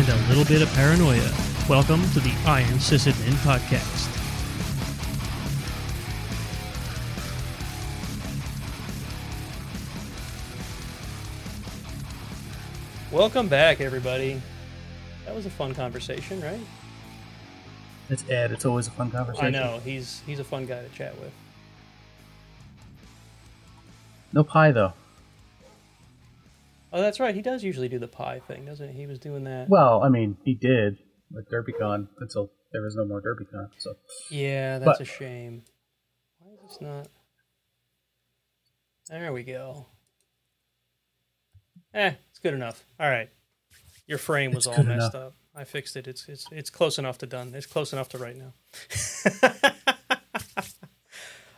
ops, and a little bit of paranoia. Welcome to the Iron Sysadmin Podcast. Welcome back, everybody. That was a fun conversation, right? It's Ed. It's always a fun conversation. I know he's he's a fun guy to chat with. No pie though. Oh, that's right. He does usually do the pie thing, doesn't he? He was doing that. Well, I mean, he did with DerbyCon until there was no more DerbyCon. So yeah, that's But- a shame. Why is this not? There we go. Eh, it's good enough. All right. Your frame was all messed enough. up. I fixed it. It's it's it's close enough to done. It's close enough to right now.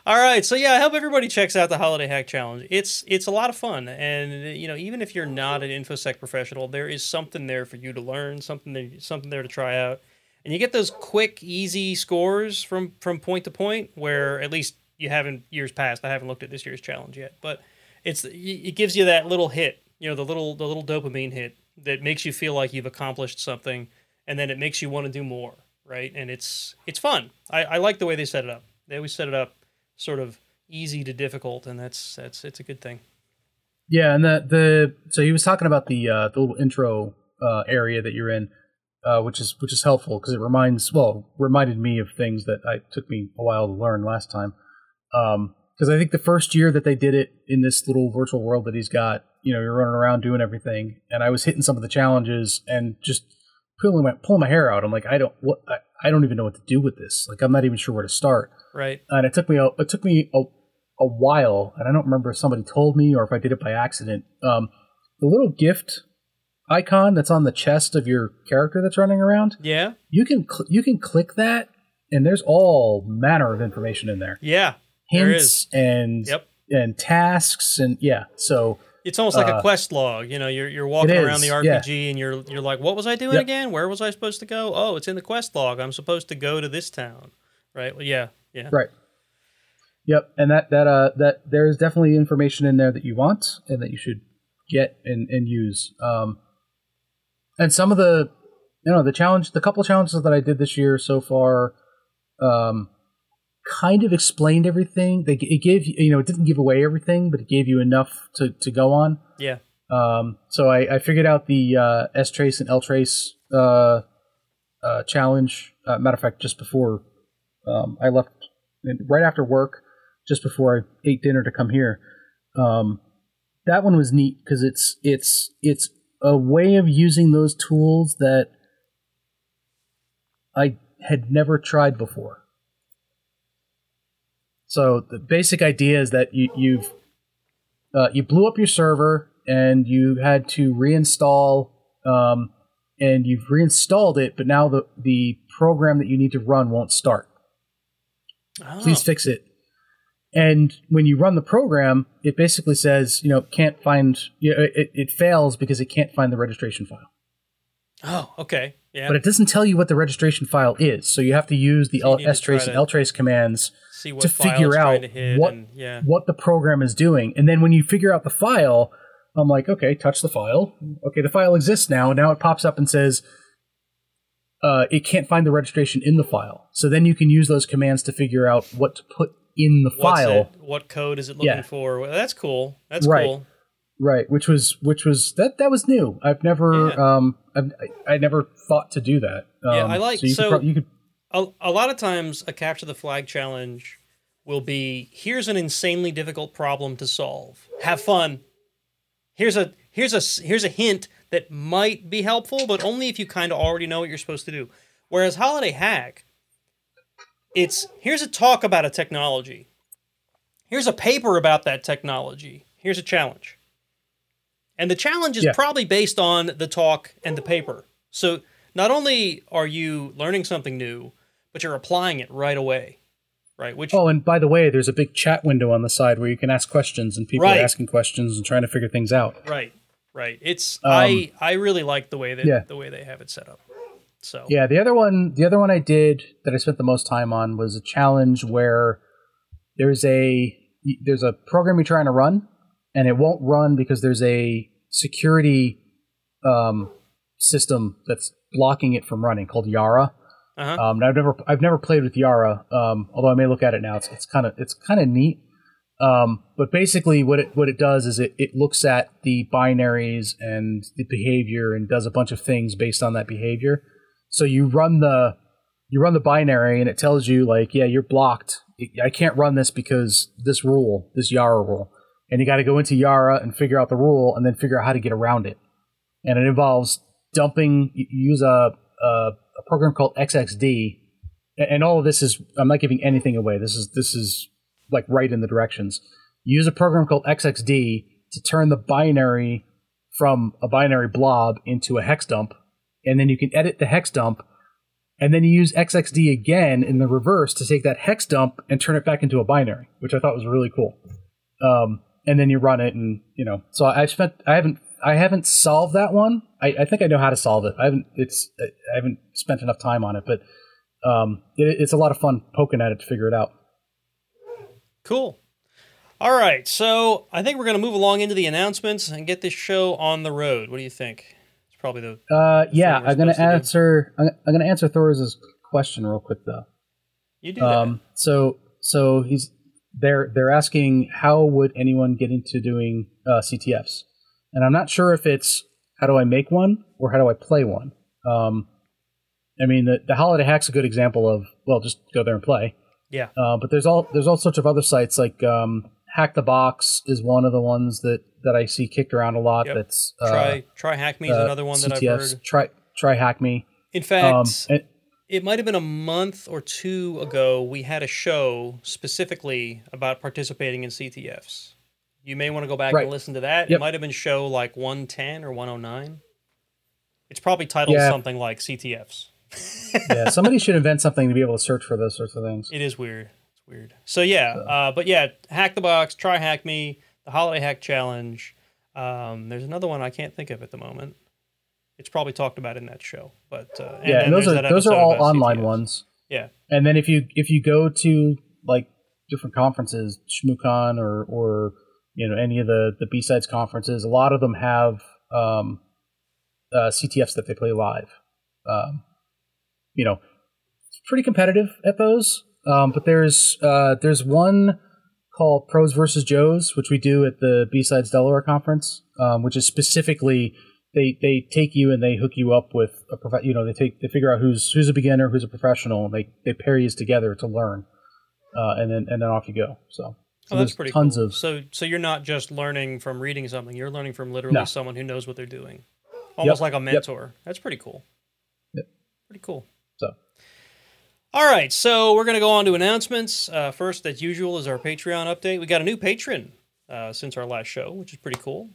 all right. So yeah, I hope everybody checks out the Holiday Hack Challenge. It's it's a lot of fun, and you know, even if you're not an infosec professional, there is something there for you to learn, something there, something there to try out, and you get those quick, easy scores from from point to point. Where at least you haven't years past. I haven't looked at this year's challenge yet, but it's it gives you that little hit, you know, the little the little dopamine hit that makes you feel like you've accomplished something, and then it makes you want to do more, right? And it's it's fun. I, I like the way they set it up. They always set it up sort of easy to difficult, and that's that's it's a good thing. yeah, and the the so he was talking about the uh, the little intro uh, area that you're in, uh, which is which is helpful because it reminds well reminded me of things that I took me a while to learn last time. Because I think the first year that they did it in this little virtual world that he's got, you know, you're running around doing everything, and I was hitting some of the challenges and just pulling my pulling my hair out. I'm like, I don't what I, I don't even know what to do with this. Like, I'm not even sure where to start. Right. and it took me a, it took me a, a while, and I don't remember if somebody told me or if I did it by accident. Um, the little gift icon that's on the chest of your character that's running around, Yeah. you can cl- you can click that, and there's all manner of information in there, Yeah. There hints and Yep. and tasks, and yeah. So It's almost like a Uh, quest log. You know, you're you're walking around the is, yeah. RPG and you're you're like, what was I doing Yep. again? Where was I supposed to go? Oh, it's in the quest log. I'm supposed to go to this town. Right. Well, yeah. Yeah. right. Yep, and that that uh that there's definitely information in there that you want and that you should get and, and use. Um, and some of the you know the challenge, the couple challenges that I did this year so far, um, kind of explained everything. They it gave you you know it didn't give away everything, but it gave you enough to to go on. Yeah. Um, so I, I figured out the uh, strace and ltrace uh, uh, challenge. Uh, matter of fact, just before um, I left, right after work, just before I ate dinner to come here, um, that one was neat because it's it's it's a way of using those tools that I had never tried before. So the basic idea is that you, you've uh, you blew up your server and you had to reinstall um, and you've reinstalled it, but now the the program that you need to run won't start. Oh. Please fix it. And when you run the program, it basically says, you know, can't find, you know, it, it fails because it can't find the registration file. Oh, okay. Yeah. But it doesn't tell you what the registration file is. So you have to use the So you need to strace and ltrace commands to figure out to what and, yeah. what the program is doing. And then when you figure out the file, I'm like, okay, touch the file. Okay, the file exists now. Now it pops up and says uh, it can't find the registration in the file. So then you can use those commands to figure out what to put in the What's file. it? What code is it looking Yeah. for? Well, that's cool. That's Right. cool. Right, which was which was that that was new. I've never Yeah. um I've, I I never thought to do that. Um, Yeah, I like- so you so- could, prob- you could A, a lot of times, a capture the flag challenge will be here's an insanely difficult problem to solve. Have fun. Here's a here's a here's a hint that might be helpful, but only if you kind of already know what you're supposed to do. Whereas Holiday Hack, it's here's a talk about a technology. Here's a paper about that technology. Here's a challenge. And the challenge is Yeah. probably based on the talk and the paper. So not only are you learning something new, but you're applying it right away. Right? Which Oh, and by the way, there's a big chat window on the side where you can ask questions, and people Right. are asking questions and trying to figure things out. right. Right. It's Um, I I really like the way that yeah. the way they have it set up. So Yeah, the other one, the other one I did that I spent the most time on was a challenge where there's a there's a program you're trying to run, and it won't run because there's a security um, system that's blocking it from running called Yara. Uh-huh. Um, and I've never I've never played with Yara, um, although I may look at it now. It's it's kind of it's kind of neat. Um, but basically, what it what it does is it, it looks at the binaries and the behavior and does a bunch of things based on that behavior. So you run the you run the binary and it tells you like, yeah, you're blocked. I can't run this because this rule, this Yara rule, and you got to go into Yara and figure out the rule and then figure out how to get around it. And it involves dumping. Use a, a a program called XXD, and all of this is I'm not giving anything away. This is this is like right in the directions. Use a program called XXD to turn the binary from a binary blob into a hex dump, and then you can edit the hex dump, and then you use XXD again in the reverse to take that hex dump and turn it back into a binary, which I thought was really cool. Um, and then you run it, and you know, so I spent I haven't I haven't solved that one. I, I, think I know how to solve it. I haven't. It's I haven't spent enough time on it, but um, it, it's a lot of fun poking at it to figure it out. Cool. All right, so I think we're going to move along into the announcements and get this show on the road. What do you think? It's probably the. Uh, yeah, I'm going to answer. I'm, I'm going to answer Thor's question real quick though. You do that. Um, so so he's they're they're asking how would anyone get into doing uh, CTFs, and I'm not sure if it's how do I make one or how do I play one? Um, I mean, the, the Holiday Hack's a good example of well, just go there and play. Yeah. Uh, but there's all there's all sorts of other sites like um, Hack the Box is one of the ones that that I see kicked around a lot. Yep. That's uh, try try Hack Me is uh, another one that CTFs. I've heard. Try try Hack Me. In fact, um, and, it might have been a month or two ago we had a show specifically about participating in CTFs. You may want to go back right. and listen to that. Yep. It might have been show like 110 or 109. It's probably titled yeah. something like CTFs. Yeah, somebody should invent something to be able to search for those sorts of things. It is weird. It's weird. So yeah, so. Uh, but yeah, hack the box, try hack me, the holiday hack challenge. Um, there's another one I can't think of at the moment. It's probably talked about in that show, but uh, and yeah, and those are those are all online CTFs. ones. Yeah, and then if you if you go to like different conferences, ShmooCon or or you know any of the the BSides conferences. A lot of them have um, uh, CTFs that they play live. Um, you know, pretty competitive at those. Um, but there's uh, there's one called Pros versus Joes, which we do at the BSides Delaware conference, um, which is specifically they they take you and they hook you up with a prof- you know they take they figure out who's who's a beginner, who's a professional, and they they pair you together to learn, uh, and then and then off you go. So so oh, that's pretty tons cool. Of, so so you're not just learning from reading something; you're learning from literally no. someone who knows what they're doing, almost yep. like a mentor. Yep. That's pretty cool. Yep. Pretty cool. All right, so we're going to go on to announcements. Uh, first, as usual, is our Patreon update. We got a new patron uh, since our last show, which is pretty cool.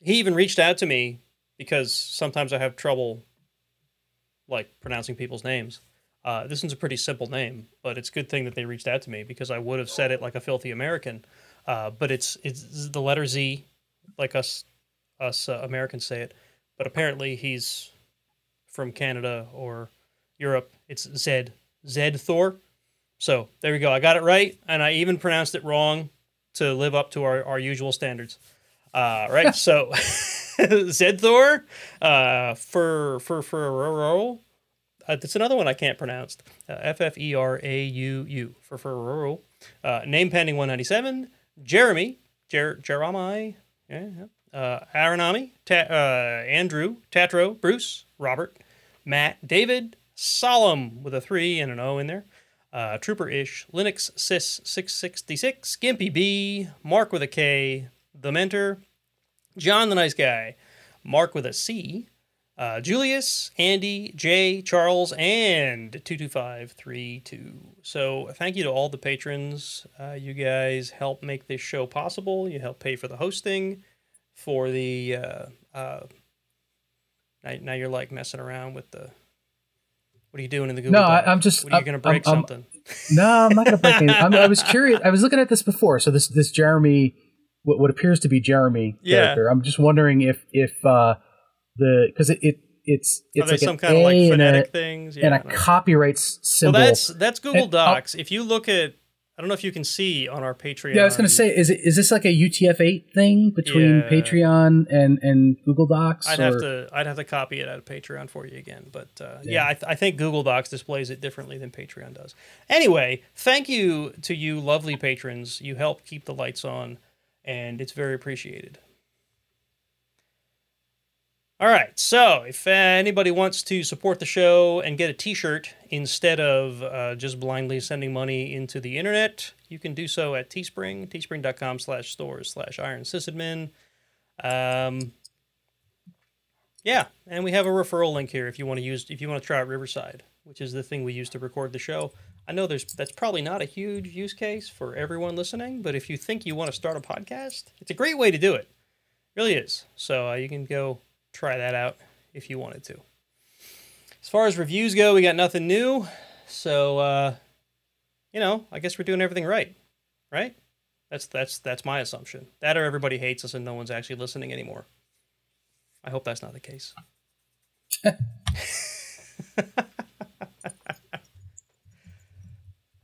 He even reached out to me because sometimes I have trouble, like pronouncing people's names. Uh, this one's a pretty simple name, but it's a good thing that they reached out to me because I would have said it like a filthy American. Uh, but it's it's the letter Z, like us us uh, Americans say it. But apparently he's from Canada or Europe. It's Zed Zed Thor. So there we go. I got it right, and I even pronounced it wrong to live up to our, our usual standards. Uh, right. so Zed Thor uh, for for for uh, that's another one I can't pronounce. Uh, F F E R A U U for for uh, name pending 197. Jeremy, Jer- Jeremiah, yeah, yeah. Uh, Aronami, Ta- uh, Andrew, Tatro, Bruce, Robert, Matt, David, Solemn with a three and an O in there. Uh, Trooper Ish, Linux Sys 666, Gimpy B, Mark with a K, The Mentor, John the Nice Guy, Mark with a C, uh, Julius, Andy, Jay, Charles, and 22532. So thank you to all the patrons. Uh, you guys help make this show possible. You help pay for the hosting, for the. Uh, uh, now, now you're like messing around with the. What are you doing in the Google? No, I, am just. What, are you going to break I'm, something? I'm, no, I'm not going to break anything. i was curious. I was looking at this before. So this this Jeremy, what, what appears to be Jeremy yeah. character. I'm just wondering if if uh, the because it, it it's it's like some kind of like phonetic things yeah, and a copyright symbol. Well, that's that's Google and, Docs. if you look at don't know if you can see on our Patreon. Yeah, I was going to say, is it is this like a UTF-8 thing between Yeah. Patreon and and Google Docs? I'd or- have to I'd have to copy it out of Patreon for you again, but uh, yeah, I, th- I think Google Docs displays it differently than Patreon does. Anyway, thank you to you lovely patrons. You help keep the lights on, and it's very appreciated. All right, so if uh, anybody wants to support the show and get a T-shirt instead of uh, just blindly sending money into the internet, you can do so at Teespring, teespring.com slash stores slash Iron Sysadmin. Um, yeah, and we have a referral link here if you want to use if you want to try out Riverside, which is the thing we use to record the show. I know there's that's probably not a huge use case for everyone listening, but if you think you want to start a podcast, it's a great way to do it. really is. So uh, you can go try that out if you wanted to. As far as reviews go, we got nothing new. So uh, you know, I guess we're doing everything right, right? That's that's that's my assumption. That or everybody hates us and no one's actually listening anymore. I hope that's not the case.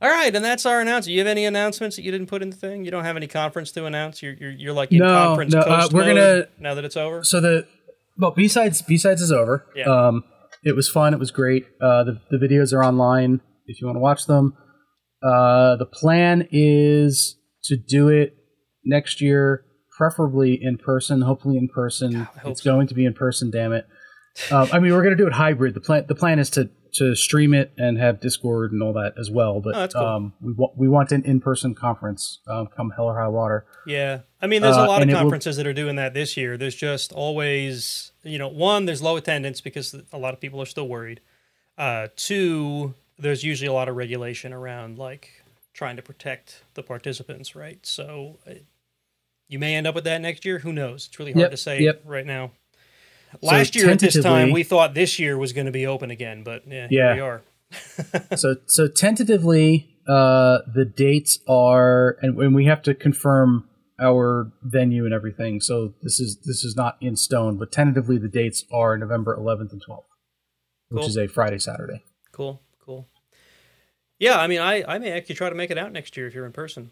All right, and that's our announcement. You have any announcements that you didn't put in the thing? You don't have any conference to announce. You're you're, you're like in No, conference no, uh, we're mode gonna- now that it's over. So the well, BSides B sides is over. Yeah. Um, it was fun. It was great. Uh, the the videos are online if you want to watch them. Uh, the plan is to do it next year, preferably in person. Hopefully in person. Hope it's going to be in person. Damn it. Um, I mean, we're going to do it hybrid. The plan the plan is to to stream it and have Discord and all that as well. But Oh, cool. um, we wa- we want an in person conference. Um, come hell or high water. Yeah, I mean, there's a Uh, lot of and it will- conferences that are doing that this year. There's just always, you know, one, there's low attendance because a lot of people are still worried. Uh, two, there's usually a lot of regulation around like trying to protect the participants, right? So uh, you may end up with that next year. Who knows? It's really hard Yep, to say yep. right now. So Last year at this time, we thought this year was going to be open again, but yeah, Yeah. here we are. so so tentatively uh the dates are and, and we have to confirm our venue and everything so this is this is not in stone but tentatively the dates are november 11th and 12th which Cool. is a friday saturday Cool, cool. Yeah, I mean, I, I may actually try to make it out next year if you're in person.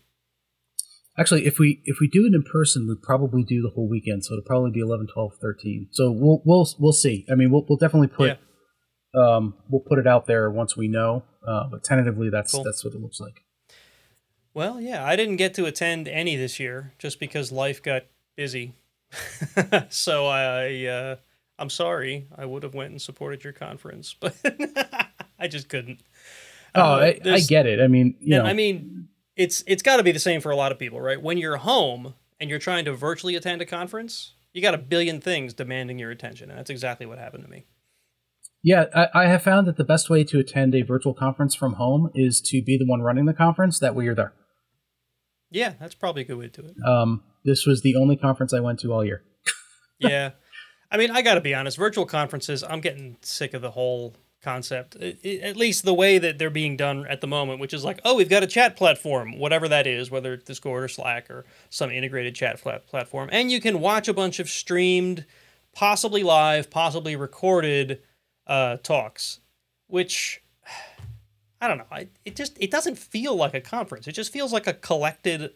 Actually if we if we do it in person we'd probably do the whole weekend so it'll probably be 11 12 13 so we'll we'll we'll see i mean we'll, we'll definitely put um we'll put it out there once we know uh but tentatively that's Cool. that's what it looks like Well, yeah, I didn't get to attend any this year just because life got busy. so I, uh, I'm sorry. I would have went and supported your conference, but I just couldn't. oh Uh, I, I get it i mean you Yeah, know I mean, it's it's got to be the same for a lot of people, right? When you're home and you're trying to virtually attend a conference, you got a billion things demanding your attention, and that's exactly what happened to me. Yeah, I, I have found that the best way to attend a virtual conference from home is to be the one running the conference. That way you're there. Yeah, that's probably a good way to do it. Um, this was the only conference I went to all year. yeah. I mean, I got to be honest. Virtual conferences, I'm getting sick of the whole concept. At least the way that they're being done at the moment, which is like, oh, we've got a chat platform, whatever that is, whether it's Discord or Slack or some integrated chat platform, and you can watch a bunch of streamed, possibly live, possibly recorded uh, talks, which I don't know. I, it just it doesn't feel like a conference. It just feels like a collected,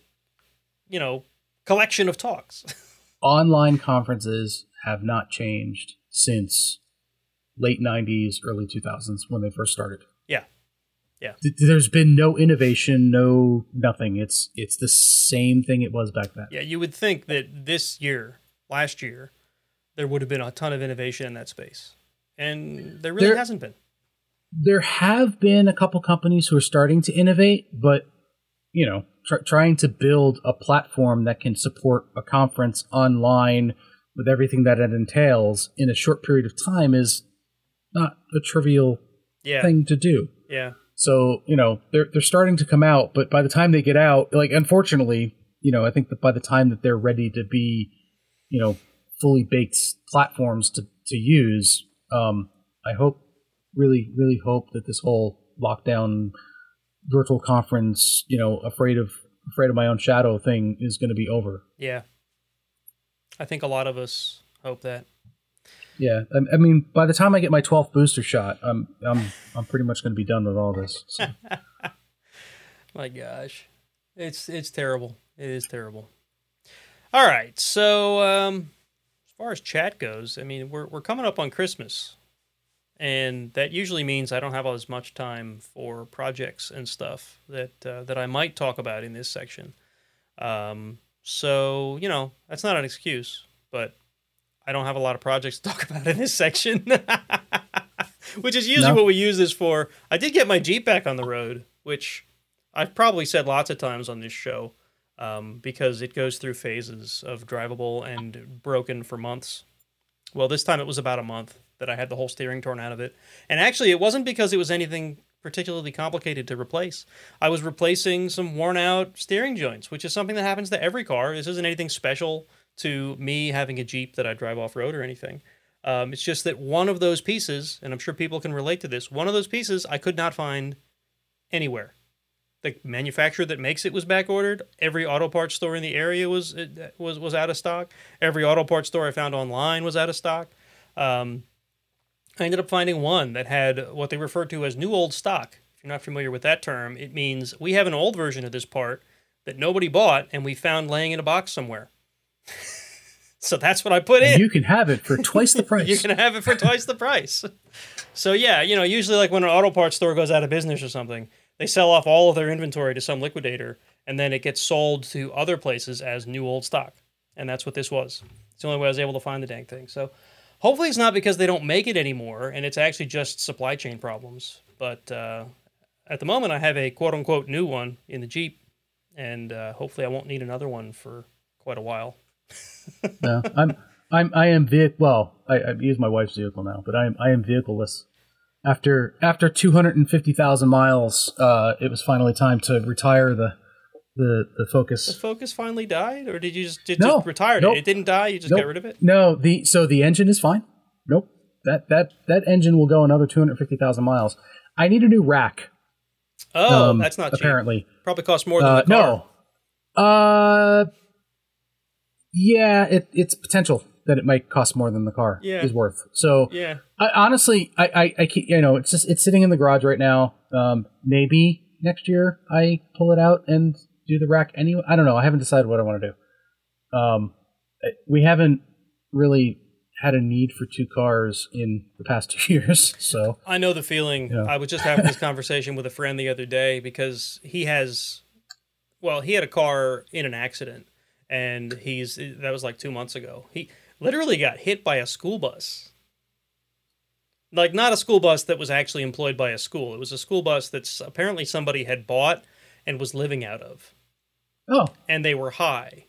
you know, collection of talks. Online conferences have not changed since late 90s, early 2000s when they first started. Yeah. Yeah. Th- There's been no innovation, no nothing. It's it's the same thing it was back then. Yeah, you would think that this year, last year, there would have been a ton of innovation in that space, and there really There- hasn't been. there have been a couple companies who are starting to innovate, but you know, tr- trying to build a platform that can support a conference online with everything that it entails in a short period of time is not a trivial Yeah, thing to do. yeah, So you know, they're they're starting to come out, but by the time they get out, like unfortunately, you know, I think that by the time that they're ready to be, you know, fully baked platforms to to use, um, I hope, really, really hope that this whole lockdown virtual conference, you know, afraid of afraid of my own shadow thing is going to be over. yeah. I think a lot of us hope that. Yeah, I, I mean, by the time I get my twelfth booster shot, I'm I'm I'm pretty much going to be done with all this. So. My gosh. It's it's terrible. It is terrible. All right, so um, as far as chat goes, I mean, we're we're coming up on Christmas, and that usually means I don't have as much time for projects and stuff that uh, that I might talk about in this section. Um, so you know, that's not an excuse, but I don't have a lot of projects to talk about in this section, which is usually No. what we use this for. I did get my Jeep back on the road, which I've probably said lots of times on this show um, because it goes through phases of drivable and broken for months. Well, this time it was about a month that I had the whole steering torn out of it. And actually, it wasn't because it was anything particularly complicated to replace. I was replacing some worn out steering joints, which is something that happens to every car. This isn't anything special to me having a Jeep that I drive off road or anything. Um, it's just that one of those pieces, and I'm sure people can relate to this, one of those pieces I could not find anywhere. The manufacturer that makes it was back ordered. Every auto parts store in the area was was was out of stock. Every auto parts store I found online was out of stock. Um, I ended up finding one that had what they refer to as new old stock. If you're not familiar with that term, it means we have an old version of this part that nobody bought and we found laying in a box somewhere. So that's what I put in. You can have it for twice the price. you can have it for twice the price. So yeah, you know, usually like when an auto parts store goes out of business or something, they sell off all of their inventory to some liquidator, and then it gets sold to other places as new old stock. And that's what this was. It's the only way I was able to find the dang thing. So hopefully it's not because they don't make it anymore, and it's actually just supply chain problems. But uh, at the moment, I have a quote unquote new one in the Jeep, and uh, hopefully I won't need another one for quite a while. No, I'm I'm I am vehicle. Well, I, I use my wife's vehicle now, but I am I am vehicleless. After after two hundred and fifty thousand miles, uh, it was finally time to retire the the the Focus. The Focus. Finally died, or did you just did No, just retired nope. it? It didn't die. You just Nope. got rid of it. No, the so the engine is fine. Nope that that that engine will go another two hundred fifty thousand miles. I need a new rack. Oh, um, that's not cheap. apparently. Probably costs more than Uh, the car. no. Uh, yeah, it, it's potential that it might cost more than the car Yeah. is worth. So Yeah. I, honestly, I, I, I keep, you know, it's just it's sitting in the garage right now. Um, maybe next year I pull it out and do the rack anyway. I don't know. I haven't decided what I want to do. Um, we haven't really had a need for two cars in the past two years, so I know the feeling. Yeah. I was just having this conversation with a friend the other day because he has, well, he had a car in an accident, and he's that was like two months ago. He literally got hit by a school bus. Like not a school bus that was actually employed by a school. It was a school bus that's apparently somebody had bought and was living out of, oh, and they were high,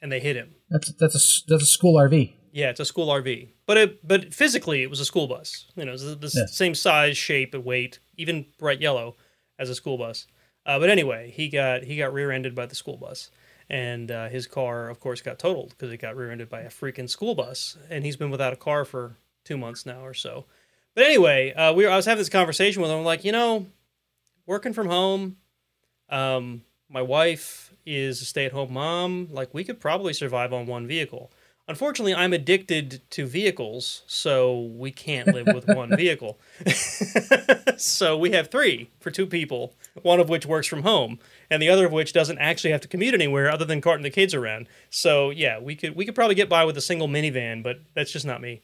and they hit him. that's that's a that's a school RV. Yeah, it's a school RV, but it but physically it was a school bus. You know, the, the Yeah. same size, shape, and weight, even bright yellow as a school bus. Uh, but anyway, he got he got rear-ended by the school bus, and uh, his car, of course, got totaled because it got rear-ended by a freaking school bus. And he's been without a car for two months now or so. But anyway, uh, we were, I was having this conversation with him. like, you know, working from home. Um, my wife is a stay-at-home mom. Like, we could probably survive on one vehicle. Unfortunately, I'm addicted to vehicles, so we can't live with one vehicle. so we have three for two people, one of which works from home, and the other of which doesn't actually have to commute anywhere other than carting the kids around. So yeah, we could we could probably get by with a single minivan, but that's just not me.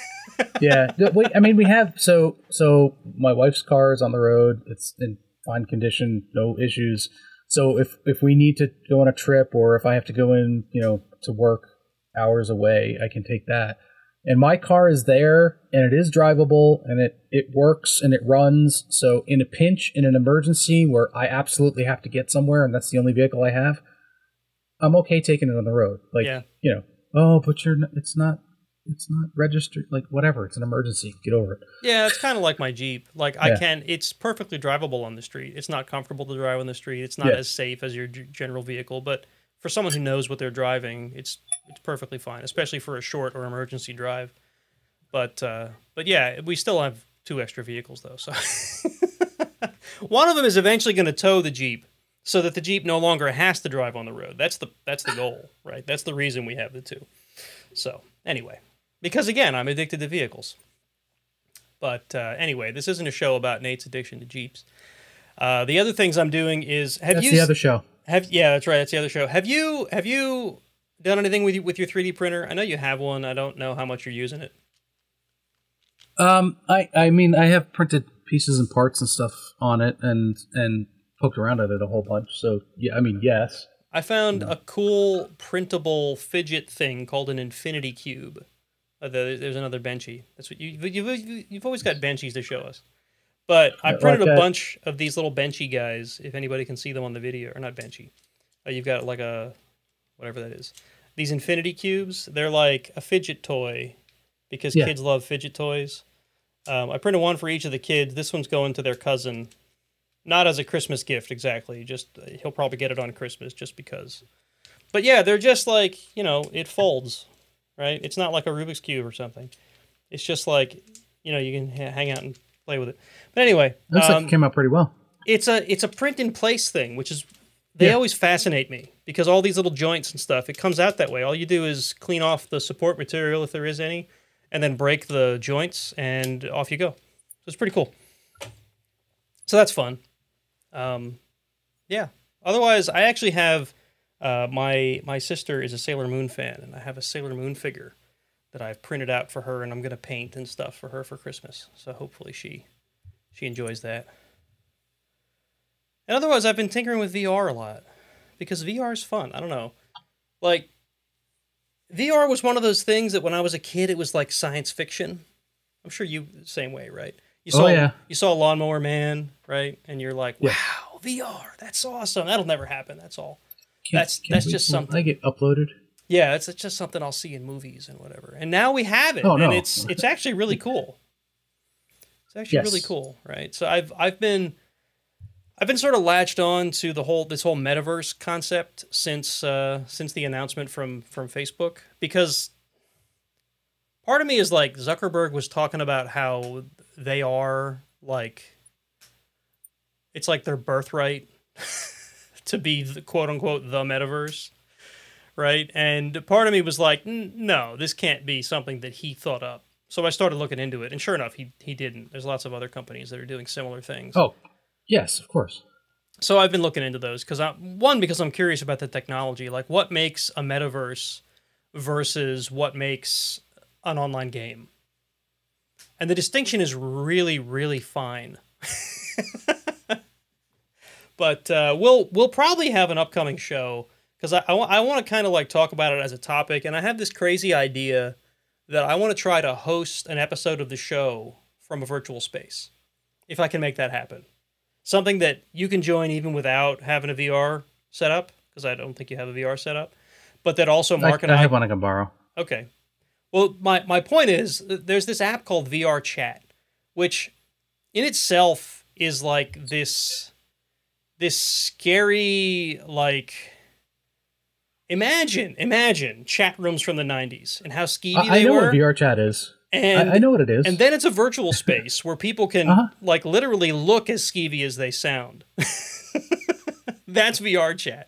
yeah, we, I mean, we have so so. My wife's car is on the road; it's in fine condition, no issues. So if if we need to go on a trip, or if I have to go in, you know, to work hours away, I can take that. And my car is there, and it is drivable, and it it works and it runs. So in a pinch, in an emergency where I absolutely have to get somewhere, and that's the only vehicle I have, I'm okay taking it on the road. Like Yeah. you know, oh, but you're not, it's not it's not registered. Like whatever, it's an emergency. Get over it. Yeah, it's kind of like my Jeep. Like I Yeah. can, it's perfectly drivable on the street. It's not comfortable to drive on the street. It's not Yeah. as safe as your g- general vehicle, but for someone who knows what they're driving, it's it's perfectly fine, especially for a short or emergency drive. But uh, but yeah, we still have two extra vehicles though. So one of them is eventually going to tow the Jeep so that the Jeep no longer has to drive on the road. That's the that's the goal, right? That's the reason we have the two. So anyway, because again, I'm addicted to vehicles. But uh, anyway, this isn't a show about Nate's addiction to Jeeps. Uh, the other things I'm doing is have That's you the other show. Have yeah that's right that's the other show. Have you have you done anything with you, with your 3D printer? I know you have one. I don't know how much you're using it. Um, I I mean, I have printed pieces and parts and stuff on it, and and poked around at it a whole bunch. So yeah, I mean, yes. I found a cool printable fidget thing called an infinity cube. Uh, there's another benchy. That's what you you've, you've always got benchies to show us. But I printed like a that. bunch of these little benchy guys. If anybody can see them on the video, or not benchy, uh, you've got like a whatever that is. These infinity cubes. They're like a fidget toy because Yeah. kids love fidget toys. Um, I printed one for each of the kids. This one's going to their cousin, not as a Christmas gift exactly. Just uh, he'll probably get it on Christmas just because. But yeah, they're just like you know, it folds, right? It's not like a Rubik's cube or something. It's just like you know, you can ha- hang out and play with it. But anyway, Looks like um, it came out pretty well. it's a it's a print in place thing, which is they Yeah. always fascinate me because all these little joints and stuff. It comes out that way. All you do is clean off the support material if there is any, and then break the joints, and off you go. So it's pretty cool. So that's fun. Um, yeah. Otherwise, I actually have uh, my my sister is a Sailor Moon fan, and I have a Sailor Moon figure that I've printed out for her, and I'm gonna paint and stuff for her for Christmas. So hopefully she she enjoys that. And otherwise, I've been tinkering with VR a lot because VR is fun. I don't know. Like, VR was one of those things that when I was a kid, it was like science fiction. I'm sure you the same way, right? You Oh, saw yeah. you saw a Lawnmower Man, right? And you're like, Yeah. wow, VR, that's awesome. That'll never happen. That's all. Can't- that's- can't that's just something. I get uploaded. Yeah, it's, it's just something I'll see in movies and whatever. And now we have it, Oh, and it's it's actually really cool. It's actually really cool, right? So I've I've been I've been sort of latched on to the whole this whole metaverse concept since uh, since the announcement from from Facebook because part of me is like Zuckerberg was talking about how they are like it's like their birthright to be the quote unquote the metaverse right? And part of me was like, no, this can't be something that he thought up. So I started looking into it, and sure enough, he he didn't. There's lots of other companies that are doing similar things. Oh, yes, of course. So I've been looking into those because one because I'm curious about the technology, like what makes a metaverse versus what makes an online game. And the distinction is really, really fine. but uh, we'll we'll probably have an upcoming show because I, I want to kind of like talk about it as a topic, and I have this crazy idea that I want to try to host an episode of the show from a virtual space, if I can make that happen something that you can join even without having a VR setup because I don't think you have a VR setup, but that also Mark I, and I I, have one I can borrow. okay. Well, my my point is there's this app called VRChat, which in itself is like this this scary like imagine imagine chat rooms from the 90s and how skeevy I, I know were what VRChat is. and I, I know what it is. and then it's a virtual space where people can Uh-huh. like literally look as skeevy as they sound. That's VRChat.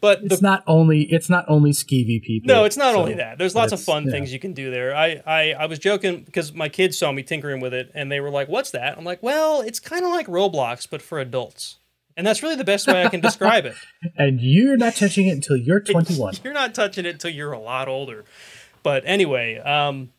But the it's not only it's not only skeevy people. no, it's not so- only that. There's lots of fun yeah. things you can do there. I, I, I was joking because my kids saw me tinkering with it and they were like, What's that? I'm like, Well, it's kind of like Roblox, but for adults. And that's really the best way I can describe it. And you're not touching it until you're 21. You're not touching it until you're a lot older. But anyway, um,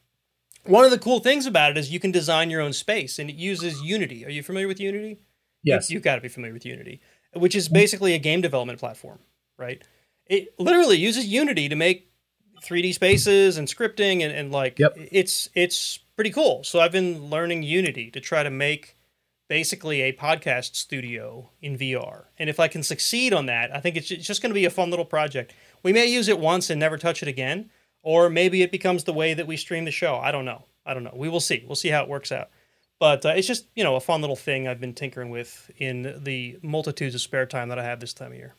one of the cool things about it is you can design your own space and it uses Unity. Are you familiar with Unity? Yes. You, have got to be familiar with Unity, which is basically a game development platform, right? It literally uses Unity to make 3D spaces and scripting and, and like Yep. it's it's pretty cool. So I've been learning Unity to try to make basically a podcast studio in VR. And if I can succeed on that, I think it's just going to be a fun little project. We may use it once and never touch it again, or maybe it becomes the way that we stream the show. I don't know. I don't know. We will see. We'll see how it works out. But uh, it's just you know a fun little thing I've been tinkering with in the multitudes of spare time that I have this time of year.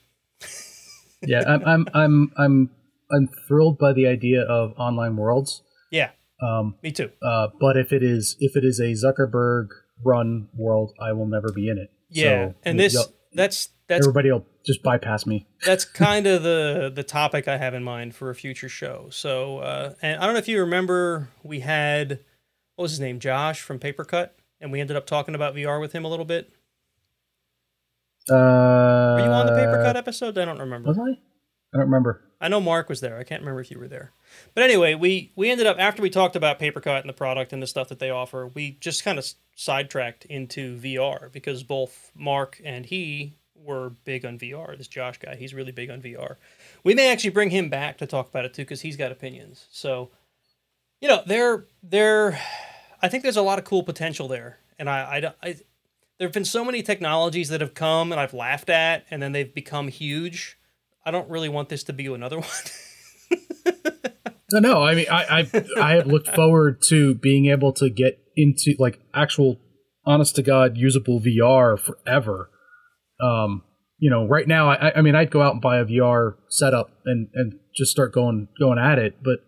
yeah, I'm I'm I'm I'm I'm thrilled by the idea of online worlds. Yeah, Um, me too. uh, but if it is if it is a Zuckerberg run world, I will never be in it. Yeah, So, and this that's that's everybody will just bypass me. that's kind of the the topic I have in mind for a future show. So, uh, and I don't know if you remember, we had what was his name, Josh from PaperCut, and we ended up talking about VR with him a little bit. Uh, Were you on the PaperCut episode? I don't remember. Was I? I don't remember. I know Mark was there. I can't remember if you were there. But anyway, we we ended up after we talked about PaperCut and the product and the stuff that they offer, we just kind of sidetracked into VR because both Mark and he were big on VR. This Josh guy, he's really big on VR. We may actually bring him back to talk about it too because he's got opinions. So, you know, there there, I think there's a lot of cool potential there, and I I, I there have been so many technologies that have come and I've laughed at, and then they've become huge. I don't really want this to be another one. No. I mean, I, I, I have looked forward to being able to get into like actual, honest to god, usable VR forever. Um, you know, right now, I, I mean, I'd go out and buy a VR setup and and just start going going at it, but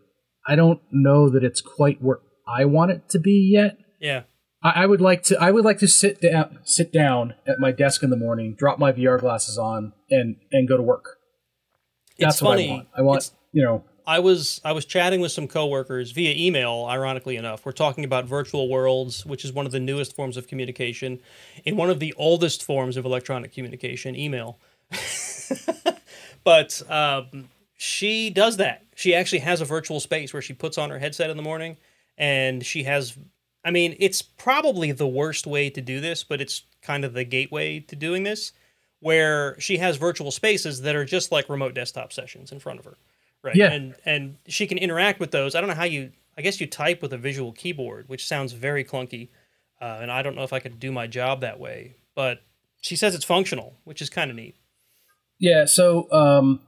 I don't know that it's quite where I want it to be yet. Yeah. I, would like to. I would like to sit down, sit down at my desk in the morning, drop my VR glasses on, and and go to work. That's it's what funny. I want. I want you know. I was I was chatting with some coworkers via email. Ironically enough, we're talking about virtual worlds, which is one of the newest forms of communication, in one of the oldest forms of electronic communication, email. but um, she does that. She actually has a virtual space where she puts on her headset in the morning, and she has I mean, it's probably the worst way to do this, but it's kind of the gateway to doing this, where she has virtual spaces that are just like remote desktop sessions in front of her, right? Yeah. And and she can interact with those. I don't know how you. I guess you type with a visual keyboard, which sounds very clunky, uh, and I don't know if I could do my job that way. But she says it's functional, which is kind of neat. Yeah. So, um,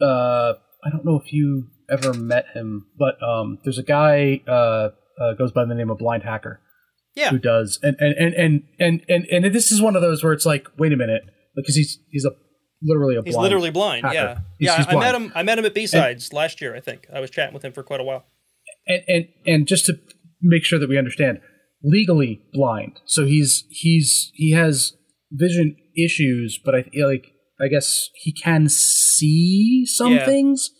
uh, I don't know if you ever met him, but um, there's a guy. Uh, uh, goes by the name of Blind Hacker. Yeah. Who does and and and and and and, and this is one of those where it's like, wait a minute, because he's he's a literally a he's literally blind. Hacker. Yeah, he's, yeah. He's I met him. I met him at BSides last year. I think I was chatting with him for quite a while. And and and just to make sure that we understand, legally blind. So he's he's he has vision issues, but I like I guess he can see some Yeah. things,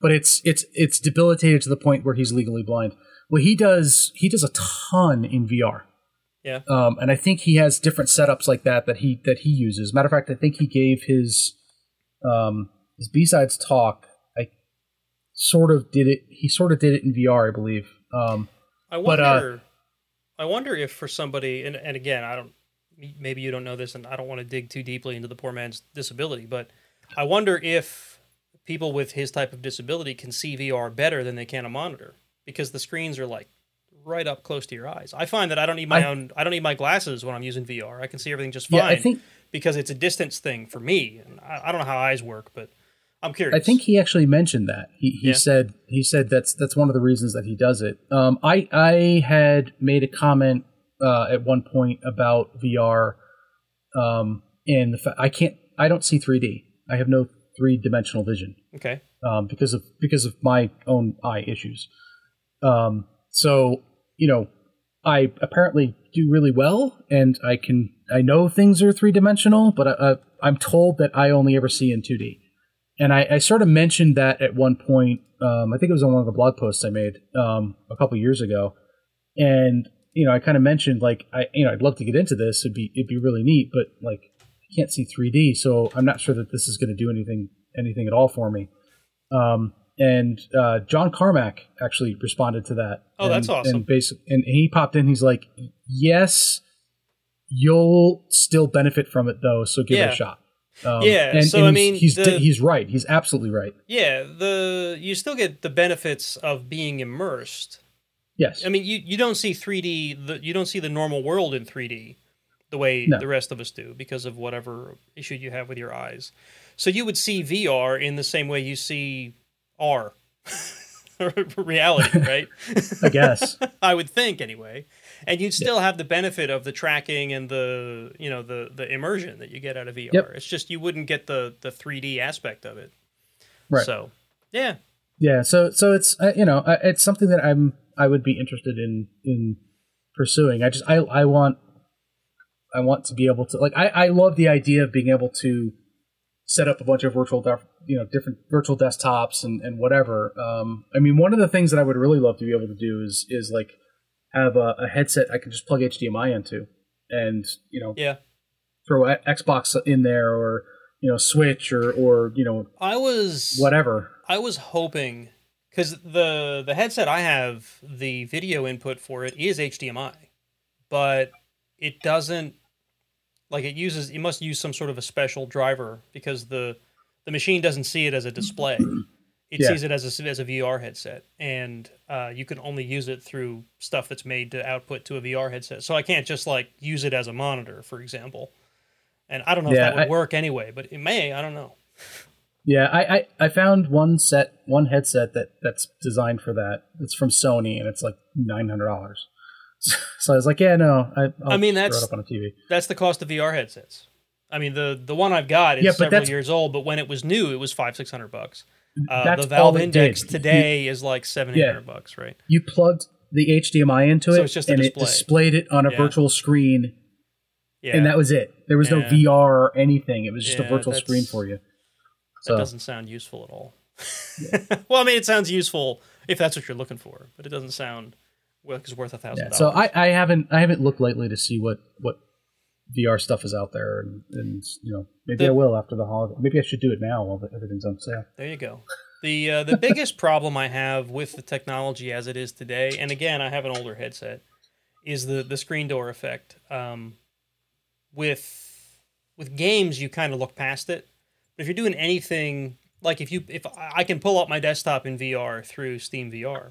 but it's it's it's debilitated to the point where he's legally blind. Well, he does he does a ton in VR. Yeah. Um, and I think he has different setups like that that he that he uses. Matter of fact, I think he gave his um, his BSides talk. I sort of did it. He sort of did it in VR, I believe. Um, I But, uh, wonder. I wonder if for somebody, and, and again, I don't. Maybe you don't know this, and I don't want to dig too deeply into the poor man's disability, but I wonder if people with his type of disability can see VR better than they can a monitor because the screens are like right up close to your eyes. I find that I don't need my I- own. I don't need my glasses when I'm using VR. I can see everything just fine. yeah, I think because it's a distance thing for me, and I, I don't know how eyes work, but I'm curious. I think he actually mentioned that. He he Yeah. said he said that's that's one of the reasons that he does it. Um, I I had made a comment uh, at one point about VR, um, and the fa- I can't I don't see 3D. I have no three dimensional vision Okay. um, because of because of my own eye issues. Um, so you know, I apparently do really well, and I can I know things are three dimensional, but I, I, I'm told that I only ever see in 2D. And I, I sort of mentioned that at one point. Um, I think it was on one of the blog posts I made um, a couple years ago, and you know I kind of mentioned like I you know I'd love to get into this. It'd be it'd be really neat, but like I can't see 3D, so I'm not sure that this is going to do anything anything at all for me. Um, and uh, John Carmack actually responded to that. Oh, and, that's awesome. And and he popped in. He's like, "Yes, you'll still benefit from it though, so give it a shot." Um, Yeah, and, so, and I mean, he's the- he's right. He's absolutely right. Yeah, the you still get the benefits of being immersed. Yes. I mean, you, you don't see 3D, the, you don't see the normal world in 3D the way No. the rest of us do because of whatever issue you have with your eyes. So you would see VR in the same way you see R, reality, right? I guess. I would think anyway. And you'd still have the benefit of the tracking and the you know the the immersion that you get out of VR. Yep. It's just you wouldn't get the the 3D aspect of it. Right. So yeah, Yeah, so so it's uh, you know uh, it's something that I'm I would be interested in in pursuing. I just I I want I want to be able to like I I love the idea of being able to set up a bunch of virtual you know different virtual desktops and and whatever. Um, I mean, one of the things that I would really love to be able to do is is like have a, a headset I can just plug HDMI into and you know yeah. throw a- Xbox in there or you know Switch or or you know I was whatever. I was hoping because the the headset I have, the video input for it is HDMI, but it doesn't like it uses. It must use some sort of a special driver because the the machine doesn't see it as a display. It Yeah. sees it as a as a VR headset, and uh, you can only use it through stuff that's made to output to a VR headset. So I can't just like use it as a monitor, for example. And I don't know Yeah, if that would I- work anyway, but it may. I don't know. Yeah, I, I I found one set one headset that that's designed for that. It's from Sony and it's like nine hundred dollars. So I was like, yeah, no, I, I mean, that's- up on a TV. That's the cost of VR headsets. I mean, the the one I've got is Yeah, several years old, but when it was new, it was five six hundred bucks. Uh, the Valve Index did. today is like seven eight Yeah. hundred bucks, right? You plugged the HDMI into So it, it's just a and display. it displayed it on a Yeah. virtual screen, Yeah, and that was it. There was no VR or anything. It was just a virtual screen for you. that So doesn't sound useful at all. well, I mean, it sounds useful if that's what you're looking for, but it doesn't sound it's worth a thousand yeah, so I, I haven't I haven't looked lately to see what what VR stuff is out there, and, and you know maybe The- I will after the holiday. Maybe I should do it now while everything's on sale. There you go. The uh, the biggest problem I have with the technology as it is today, and again, I have an older headset, is the the screen door effect. Um, with with games, you kind of look past it, but if you're doing anything like if you if I I can pull up my desktop in VR through Steam VR,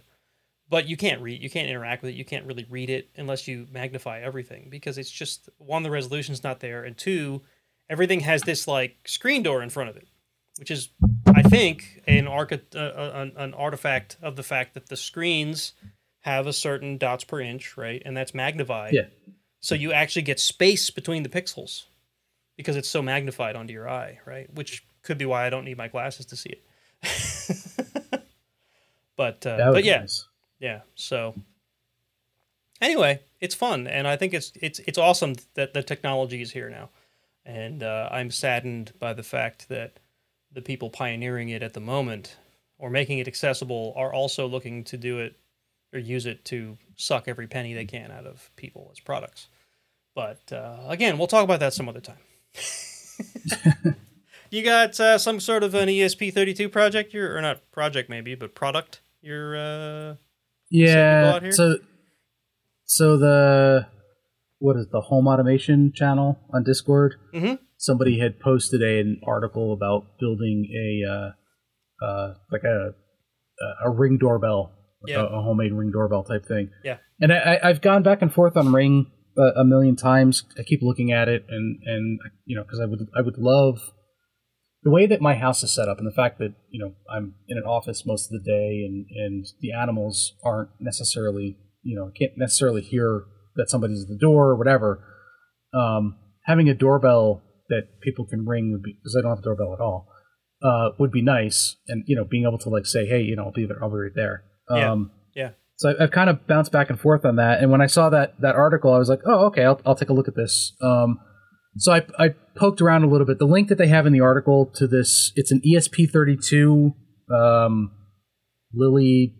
but you can't read, you can't interact with it, you can't really read it unless you magnify everything because it's just one the resolution's not there, and two, everything has this like screen door in front of it which is I think an archi- uh, uh, an, an artifact of the fact that the screens have a certain dots per inch, right, and that's magnified. Yeah. So you actually get space between the pixels because it's so magnified onto your eye, right? Which could be why I don't need my glasses to see it. but uh, but be yeah, nice. Yeah. So anyway, it's fun, and I think it's it's it's awesome that the technology is here now, and uh, I'm saddened by the fact that the people pioneering it at the moment or making it accessible are also looking to do it or use it to suck every penny they can out of people as products. But uh, again, we'll talk about that some other time. you got uh, some sort of an ESP32 project, you're, or not project maybe, but product you're uh, Yeah. So, so the what is the home automation channel on Discord? Mhm. Somebody had posted a, an article about building a uh, uh, like a a ring doorbell, Yeah. a, a homemade ring doorbell type thing. Yeah. And I, I've gone back and forth on Ring a, a million times. I keep looking at it, and and you know, because I would I would love the way that my house is set up, and the fact that you know I'm in an office most of the day, and and the animals aren't necessarily you know can't necessarily hear that somebody's at the door or whatever. Um, having a doorbell that people can ring would be because I don't have a doorbell at all. Uh, would be nice, and you know, being able to like say, "Hey, you know, I'll be there. I'll be right there." Yeah. Um, Yeah. So I- I've kind of bounced back and forth on that, and when I saw that that article, I was like, "Oh, okay, I'll, I'll take a look at this." Um, so I, I poked around a little bit. The link that they have in the article to this, it's an ESP32 um, Lily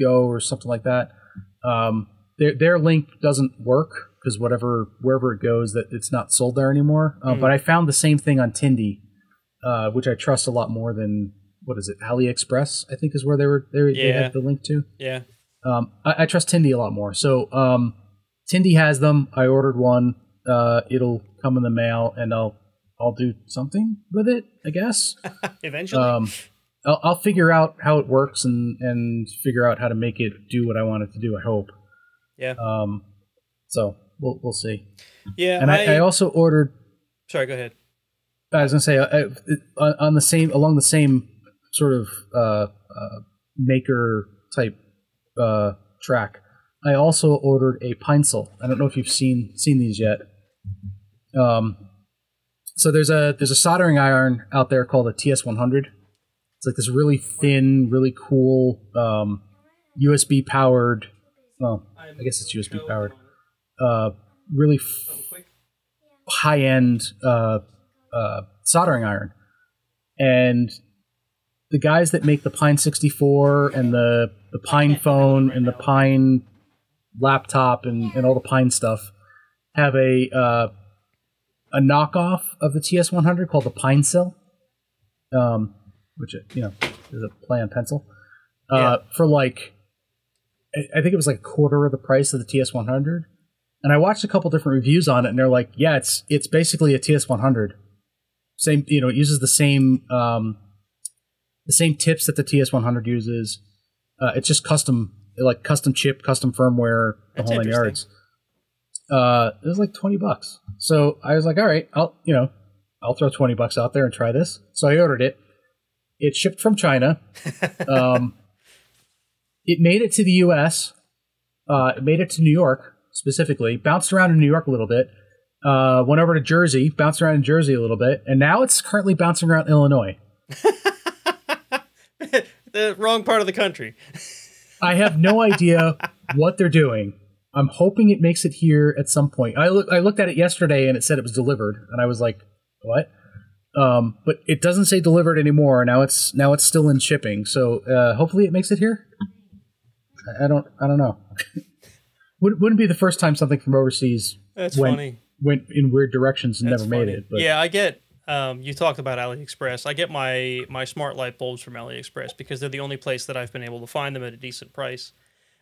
Go or something like that. Um, their their link doesn't work because whatever wherever it goes, that it's not sold there anymore. Uh, Mm. But I found the same thing on Tindie, uh, which I trust a lot more than what is it AliExpress? I think is where they were they, they had the link to. yeah. Um, I, I trust Tindie a lot more. So um, Tindie has them. I ordered one. Uh, it'll come in the mail, and I'll I'll do something with it. I guess. Eventually. Um, I'll, I'll figure out how it works and and figure out how to make it do what I want it to do. I hope. Yeah. Um, so we'll we'll see. yeah. And I, I also ordered. sorry, go ahead. I was gonna say uh, uh, on on the same along the same sort of uh, uh, maker type uh, track. I also ordered a pencil. I don't know if you've seen seen these yet. Um, so there's a there's a soldering iron out there called a TS100. It's like this really thin, really cool um, USB powered. Well, I guess it's USB powered. Uh, really f- high end uh, uh, soldering iron, and the guys that make the Pine 64 and the the Pine phone and the Pine laptop and, and all the Pine stuff have a uh, a knockoff of the TS100 called the Pinecil, um, which you know is a play on pencil, uh, Yeah. for like I- I think it was like a quarter of the price of the TS100. And I watched a couple different reviews on it, and they're like, "Yeah, it's it's basically a TS100. Same, you know, it uses the same um, the same tips that the TS100 uses. Uh, it's just custom, like custom chip, custom firmware, the That's whole nine yards. Uh, it was like twenty bucks. So I was like, all right, I'll you know, I'll throw twenty bucks out there and try this. So I ordered it. It shipped from China. Um, it made it to the U.S. Uh, it made it to New York specifically. Bounced around in New York a little bit. Uh, went over to Jersey. Bounced around in Jersey a little bit, and now it's currently bouncing around Illinois. the wrong part of the country. I have no idea what they're doing. I'm hoping it makes it here at some point. I look I looked at it yesterday and it said it was delivered, and I was like, "What?" Um, but it doesn't say delivered anymore. Now it's now it's still in shipping. So uh, hopefully it makes it here. I- I don't I don't know. Would, wouldn't be the first time something from overseas That's went funny. went in weird directions and That's never made it. But yeah, I get. Um, you talked about AliExpress. I get my my smart light bulbs from AliExpress because they're the only place that I've been able to find them at a decent price.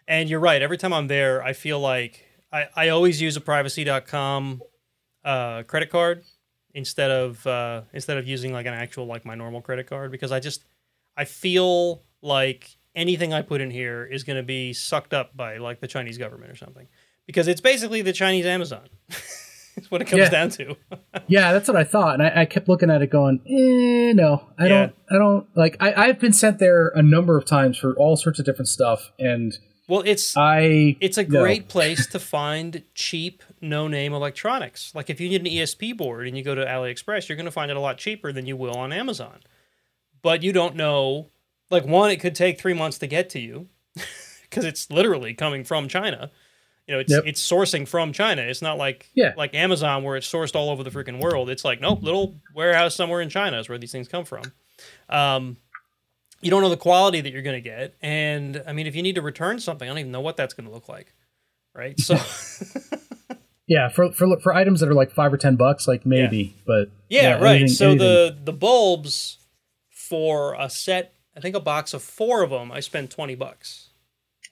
And you're right. Every time I'm there, I feel like I, I always use a privacy.com uh, credit card instead of uh, instead of using like an actual like my normal credit card because I just I feel like anything I put in here is going to be sucked up by like the Chinese government or something because it's basically the Chinese Amazon. It's what it comes Yeah. down to. Yeah, that's what I thought, and I, I kept looking at it, going, "Eh, no, I Yeah. don't, I don't like." I, I've been sent there a number of times for all sorts of different stuff, and Well, it's I, it's a no. great place to find cheap, no-name electronics. Like if you need an ESP board and you go to AliExpress, you're going to find it a lot cheaper than you will on Amazon. But you don't know. Like one, it could take three months to get to you because it's literally coming from China. You know, it's Yep. it's sourcing from China. It's not like Yeah. like Amazon where it's sourced all over the freaking world. It's like nope, little warehouse somewhere in China is where these things come from. Um, you don't know the quality that you're going to get, and I mean, if you need to return something, I don't even know what that's going to look like, right? So yeah, for for for items that are like five or ten bucks, like maybe, but yeah, right. anything- so anything- the the bulbs for a set, I think a box of four of them, I spent twenty bucks,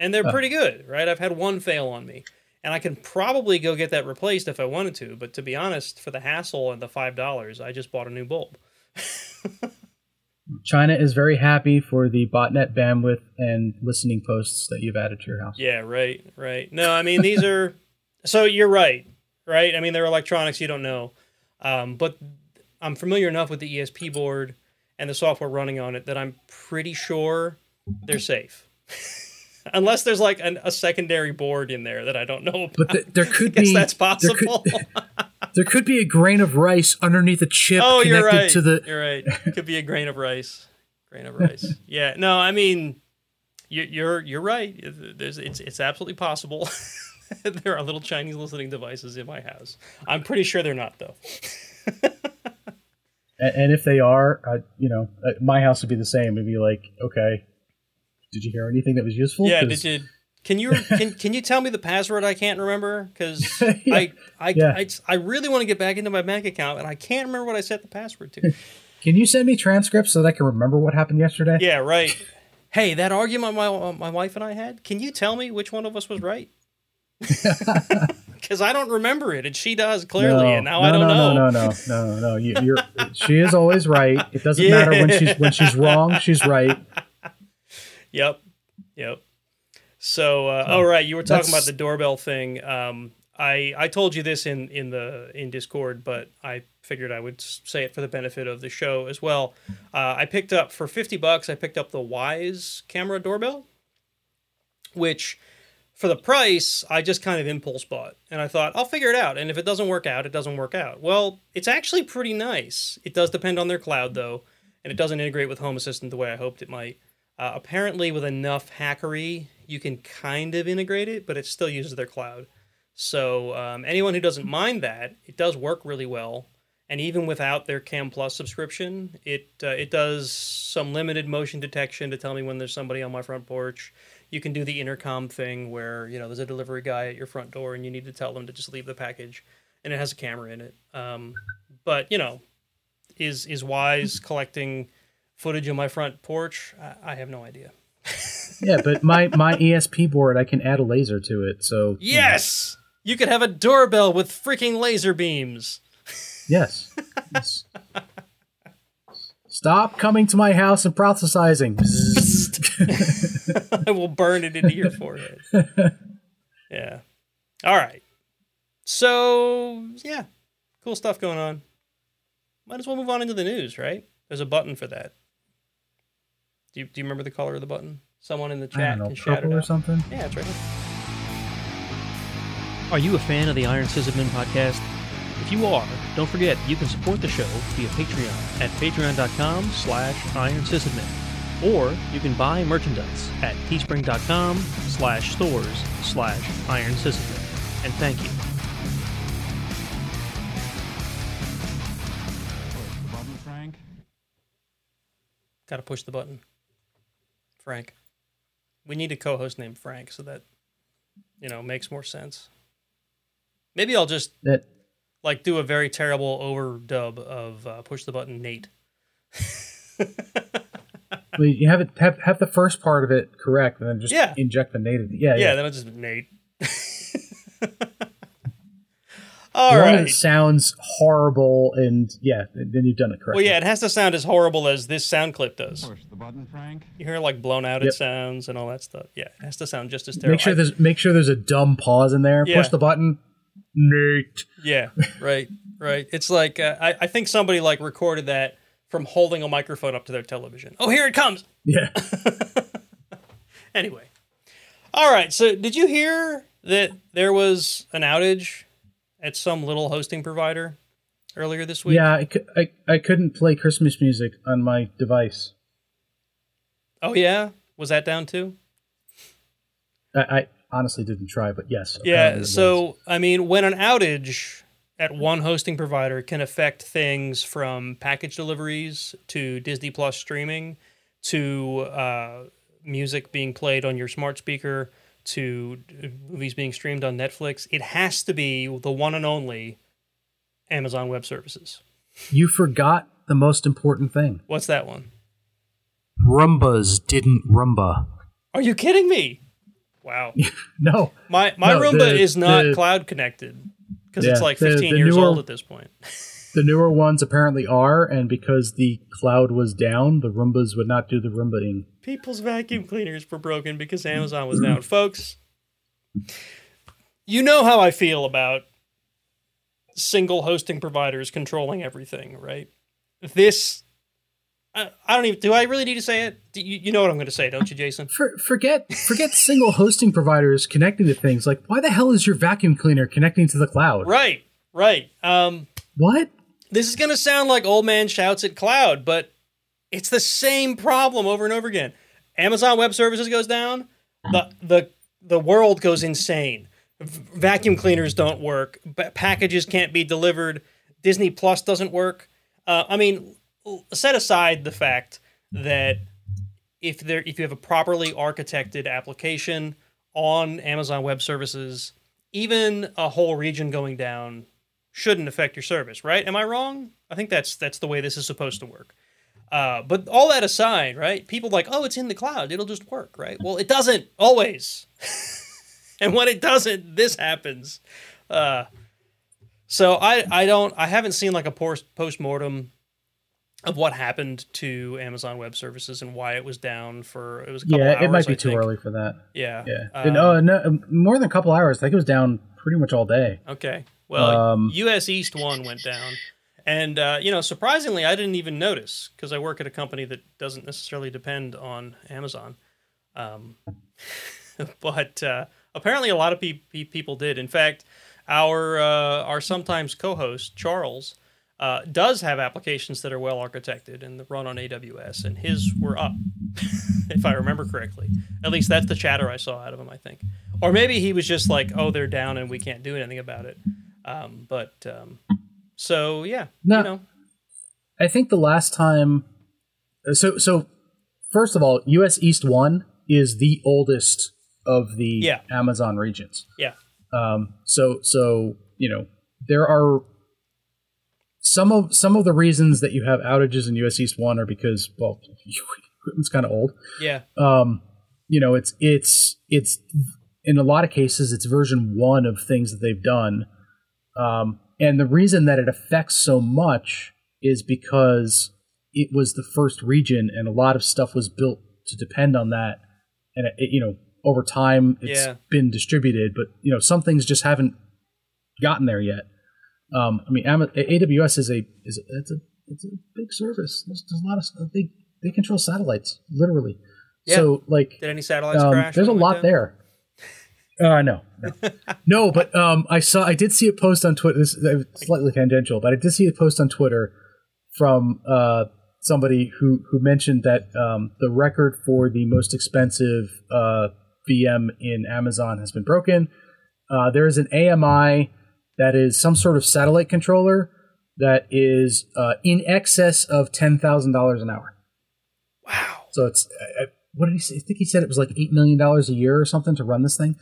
and they're Oh. pretty good, right? I've had one fail on me. And I can probably go get that replaced if I wanted to, but to be honest, for the hassle and the five dollars, I just bought a new bulb. China is very happy for the botnet bandwidth and listening posts that you've added to your house. Yeah, right, right. No, I mean these are so you're right, right? I mean they're electronics you don't know, um, but I'm familiar enough with the ESP board and the software running on it that I'm pretty sure they're safe, unless there's like an, a secondary board in there that I don't know about. But th- there could be that's there could- possible. There could be a grain of rice underneath a chip oh, connected you're right. to the. You're right. Could be a grain of rice. Grain of rice. Yeah. No, I mean, you- you're you're right. There's it's it's absolutely possible. there are little Chinese listening devices in my house. I'm pretty sure they're not though. And, and if they are, I, you know, uh, my house would be the same. It'd be like, okay, did you hear anything that was useful? Yeah, Did you? Can you can can you tell me the password? I can't remember because Yeah. I I, Yeah. I I really want to get back into my bank account and I can't remember what I set the password to. Can you send me transcripts so that I can remember what happened yesterday? Yeah, right. Hey, that argument my my wife and I had. Can you tell me which one of us was right? Because I don't remember it, and she does clearly, and now no, I don't no, know. No, no, no, no, no. You, you're. she is always right. It doesn't matter when she's when she's wrong. She's right. Yep, yep. So, uh, all right, you were talking That's- about the doorbell thing. Um, I I told you this in in the in Discord, but I figured I would say it for the benefit of the show as well. Uh, I picked up for fifty bucks. I picked up the Wyze camera doorbell, which for the price I just kind of impulse bought, and I thought I'll figure it out. And if it doesn't work out, it doesn't work out. Well, it's actually pretty nice. It does depend on their cloud though, and it doesn't integrate with Home Assistant the way I hoped it might. Uh, apparently, with enough hackery, you can kind of integrate it, but it still uses their cloud. So um, anyone who doesn't mind that, it does work really well. And even without their Cam Plus subscription, it uh, it does some limited motion detection to tell me when there's somebody on my front porch. You can do the intercom thing where you know there's a delivery guy at your front door and you need to tell them to just leave the package. and it has a camera in it. Um, but you know, is is Wyze collecting footage of my front porch? I, I have no idea. yeah, but my my ESP board, I can add a laser to it. So yes, you could have a doorbell with freaking laser beams. Yes. yes. Stop coming to my house and prophesizing. I will burn it into your forehead. Yeah. All right. So, yeah. Cool stuff going on. Might as well move on into the news, right? There's a button for that. Do you, do you remember the color of the button? Someone in the chat know, can shout it or something. Yeah, it's right here. Are you a fan of the Iron Sysadmin podcast? If you are, don't forget you can support the show via Patreon at patreon.com slash ironsysadmin. Or you can buy merchandise at teespring.com slash stores slash ironsysadmin. And thank you. Button, Frank. Gotta push the button. Frank. We need a co-host named Frank so that, you know, makes more sense. Maybe I'll just That like do a very terrible overdub of uh, push the button Nate. well, you have it have have the first part of it correct, and then just Yeah. inject the native. Yeah, yeah, yeah. then I'll just Nate. All The one right. that sounds horrible, and yeah, then you've done it correctly. Well, yeah, it has to sound as horrible as this sound clip does. Push the button, Frank. You hear like blown out it sounds and all that stuff. Yeah, it has to sound just as terrible. Make sure there's make sure there's a dumb pause in there. Yeah. Push the button. Nate. Yeah, right, right. It's like uh, I, I think somebody like recorded that from holding a microphone up to their television. Oh, here it comes. Yeah. Anyway, all right. So, did you hear that there was an outage at some little hosting provider earlier this week? Yeah, I, I, I couldn't play Christmas music on my device. Oh, yeah. Was that down too? I, I honestly didn't try, but yes. Yeah. So, I mean, when an outage at one hosting provider can affect things from package deliveries to Disney Plus streaming to uh, music being played on your smart speaker to uh, movies being streamed on Netflix, it has to be the one and only Amazon Web Services. you forgot the most important thing. What's that one? Roombas didn't rumba. Are you kidding me? Wow. No. My my No, Roomba the- is not the- cloud connected because it's Yeah, like the- 15 the years newer- old at this point. The newer ones apparently are, and because the cloud was down, the Roombas would not do the Rumbaing. People's vacuum cleaners were broken because Amazon was down. Folks, you know how I feel about single hosting providers controlling everything, right? This, I, I don't even, do I really need to say it? Do you, you know what I'm going to say, don't you, Jason? For, forget forget single hosting providers connecting to things. Like, why the hell is your vacuum cleaner connecting to the cloud? Right, right. Um, What? This is going to sound like old man shouts at cloud, but it's the same problem over and over again. Amazon Web Services goes down, the the the world goes insane. V- vacuum cleaners don't work. B- packages can't be delivered. Disney Plus doesn't work. Uh, I mean, set aside the fact that if there if you have a properly architected application on Amazon Web Services, even a whole region going down shouldn't affect your service, right? Am I wrong? I think that's that's the way this is supposed to work. Uh, but all that aside, right? People like, oh, it's in the cloud; it'll just work, right? Well, it doesn't always. and when it doesn't, this happens. Uh, so I I don't I haven't seen like a post post mortem of what happened to Amazon Web Services and why it was down for it was a couple Yeah, hours, it might be I too think. early for that. Yeah, Yeah. Um, And, uh, no, more than a couple hours. I think it was down pretty much all day. Okay. Well, Um, U.S. East one went down, and uh, you know, surprisingly, I didn't even notice because I work at a company that doesn't necessarily depend on Amazon. Um, but uh, apparently, a lot of pe- pe- people did. In fact, our uh, our sometimes co-host Charles uh, does have applications that are well architected and run on AWS, and his were up, if I remember correctly. At least that's the chatter I saw out of him. I think, or maybe he was just like, "Oh, they're down and we can't do anything about it." Um, but um, so yeah, No. you know, I think the last time. So so, first of all, U.S. East One is the oldest of the Yeah. Amazon regions. yeah, Um, so so you know there are some of some of the reasons that you have outages in US East One are because well, equipment's kind of old. Yeah. Um, you know, it's it's it's in a lot of cases it's version one of things that they've done, um, and the reason that it affects so much is because it was the first region, and a lot of stuff was built to depend on that, and it, it, you know over time it's Yeah. been distributed, but you know some things just haven't gotten there yet. Um, I mean, AWS is a is a, it's a it's a big service. There's, there's a lot of stuff. They they control satellites literally. Yeah. So like, Did any satellites um, crash? there's a when it went lot down? there. Uh, no, no, no. But um, I saw I did see a post on Twitter. This is slightly tangential, but I did see a post on Twitter from uh, somebody who who mentioned that um, the record for the most expensive uh, VM in Amazon has been broken. Uh, there is an AMI that is some sort of satellite controller that is uh, in excess of ten thousand dollars an hour. Wow. So it's uh, what did he say? I think he said it was like eight million dollars a year or something to run this thing.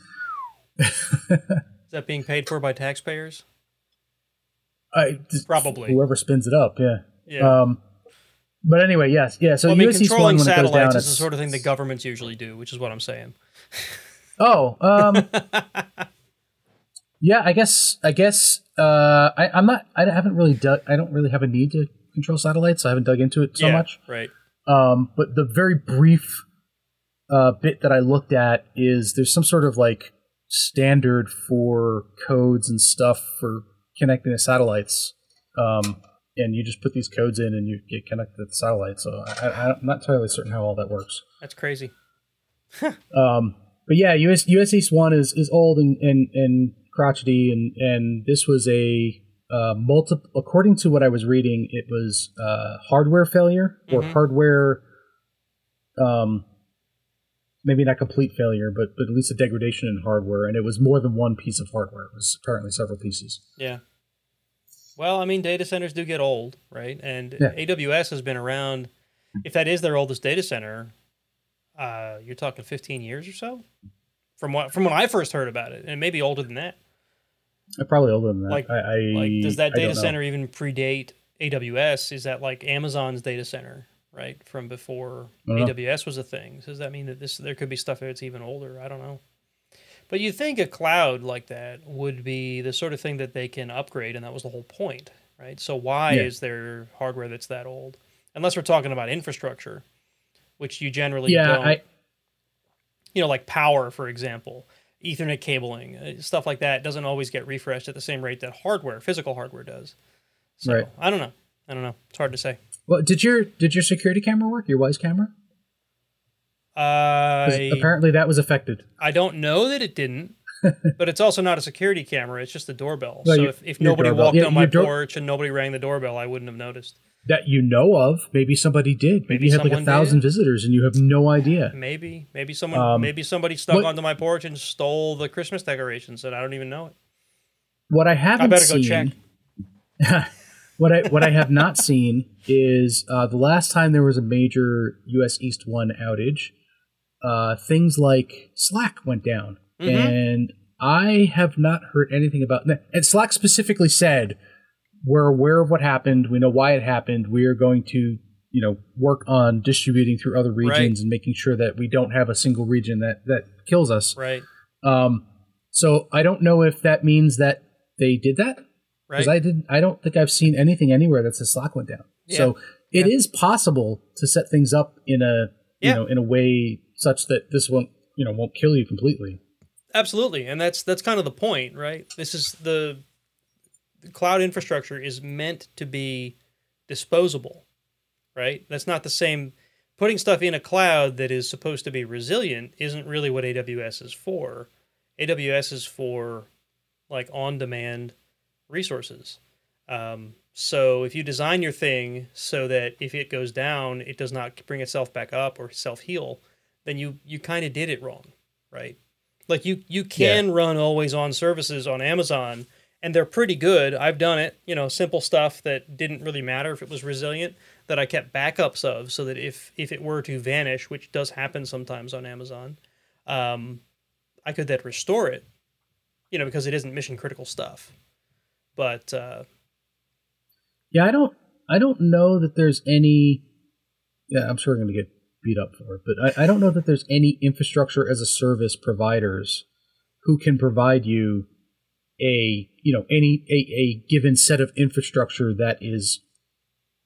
Is that being paid for by taxpayers? I, Probably. whoever spins it up, yeah. Yeah. Um, but anyway, yes, yeah. So well, I mean, controlling One when it goes satellites down, is the sort of thing that governments usually do, which is what I'm saying. Oh, um, yeah. I guess. I guess. Uh, I, I'm not. I haven't really dug. I don't really have a need to control satellites. So I haven't dug into it so yeah, much. Right. Um, but the very brief uh, bit that I looked at is there's some sort of like standard for codes and stuff for connecting to satellites. Um, and you just put these codes in and you get connected to the satellite. So I, I'm not entirely certain how all that works. That's crazy. Um, but yeah, US US East One is is old and and, and crotchety, and and this was a uh, multi. According to what I was reading, it was uh, hardware failure or Mhm. hardware. Um, maybe not complete failure, but but at least a degradation in hardware, and it was more than one piece of hardware. It was apparently several pieces. Yeah. Well, I mean, data centers do get old, right? And Yeah. AWS has been around. If that is their oldest data center, uh, you're talking 15 years or so, from what from when I first heard about it, and maybe older than that. Uh, Probably older than that. Like- I, I Like, does that data center even predate AWS? Is that like Amazon's data center, right, from before don't. AWS was a thing? Does that mean that this there could be stuff that's even older? I don't know. But you think a cloud like that would be the sort of thing that they can upgrade, and that was the whole point, right? So why Yeah. is there hardware that's that old? Unless we're talking about infrastructure, which you generally Yeah, don't. I you know, like power, for example, Ethernet cabling, uh, stuff like that doesn't always get refreshed at the same rate that hardware, physical hardware, does. So Right. I don't know. I don't know. It's hard to say. Well, did your did your security camera work? Your Wyze camera? I apparently that was affected. I don't know that it didn't, but it's also not a security camera. It's just a doorbell. So your- if, if nobody doorbell. walked Yeah, on my door- porch and nobody rang the doorbell, I wouldn't have noticed. that you know of. Maybe somebody did. Maybe, Maybe you had like a thousand did. visitors and you have no idea. Maybe, maybe someone, Um, maybe somebody stuck what- onto my porch and stole the Christmas decorations, and I don't even know it. What I I haven't better go seen, check. what I what I have not seen is uh, the last time there was a major U.S. East One outage. Uh, things like Slack went down, Mhm. and I have not heard anything about. That. And Slack specifically said, "We're aware of what happened. We know why it happened. We are going to." You know, work on distributing through other regions Right. and making sure that we don't have a single region that that kills us. Right, Um, so I don't know if that means that they did that right. because I didn't. I don't think I've seen anything anywhere that says Slack went down. So it is Yeah. possible to set things up in a you Yeah. know in a way such that this won't you know won't kill you completely. Absolutely, and that's that's kind of the point, right? This is the, the cloud infrastructure is meant to be disposable, right? That's not the same. Putting stuff in a cloud that is supposed to be resilient isn't really what AWS is for. AWS is for like on-demand resources. Um, so if you design your thing so that if it goes down, it does not bring itself back up or self-heal, then you you kind of did it wrong, right? Like you you can run always on services on Amazon and they're pretty good. I've done it, you know, simple stuff that didn't really matter if it was resilient that I kept backups of so that if if it were to vanish, which does happen sometimes on Amazon, um, I could then restore it, you know, because it isn't mission critical stuff. But uh, Yeah, I don't. I don't know that there's any. Yeah, I'm sure I'm going to get beat up for it, but I, I don't know that there's any infrastructure as a service providers who can provide you a you know any a, a given set of infrastructure that is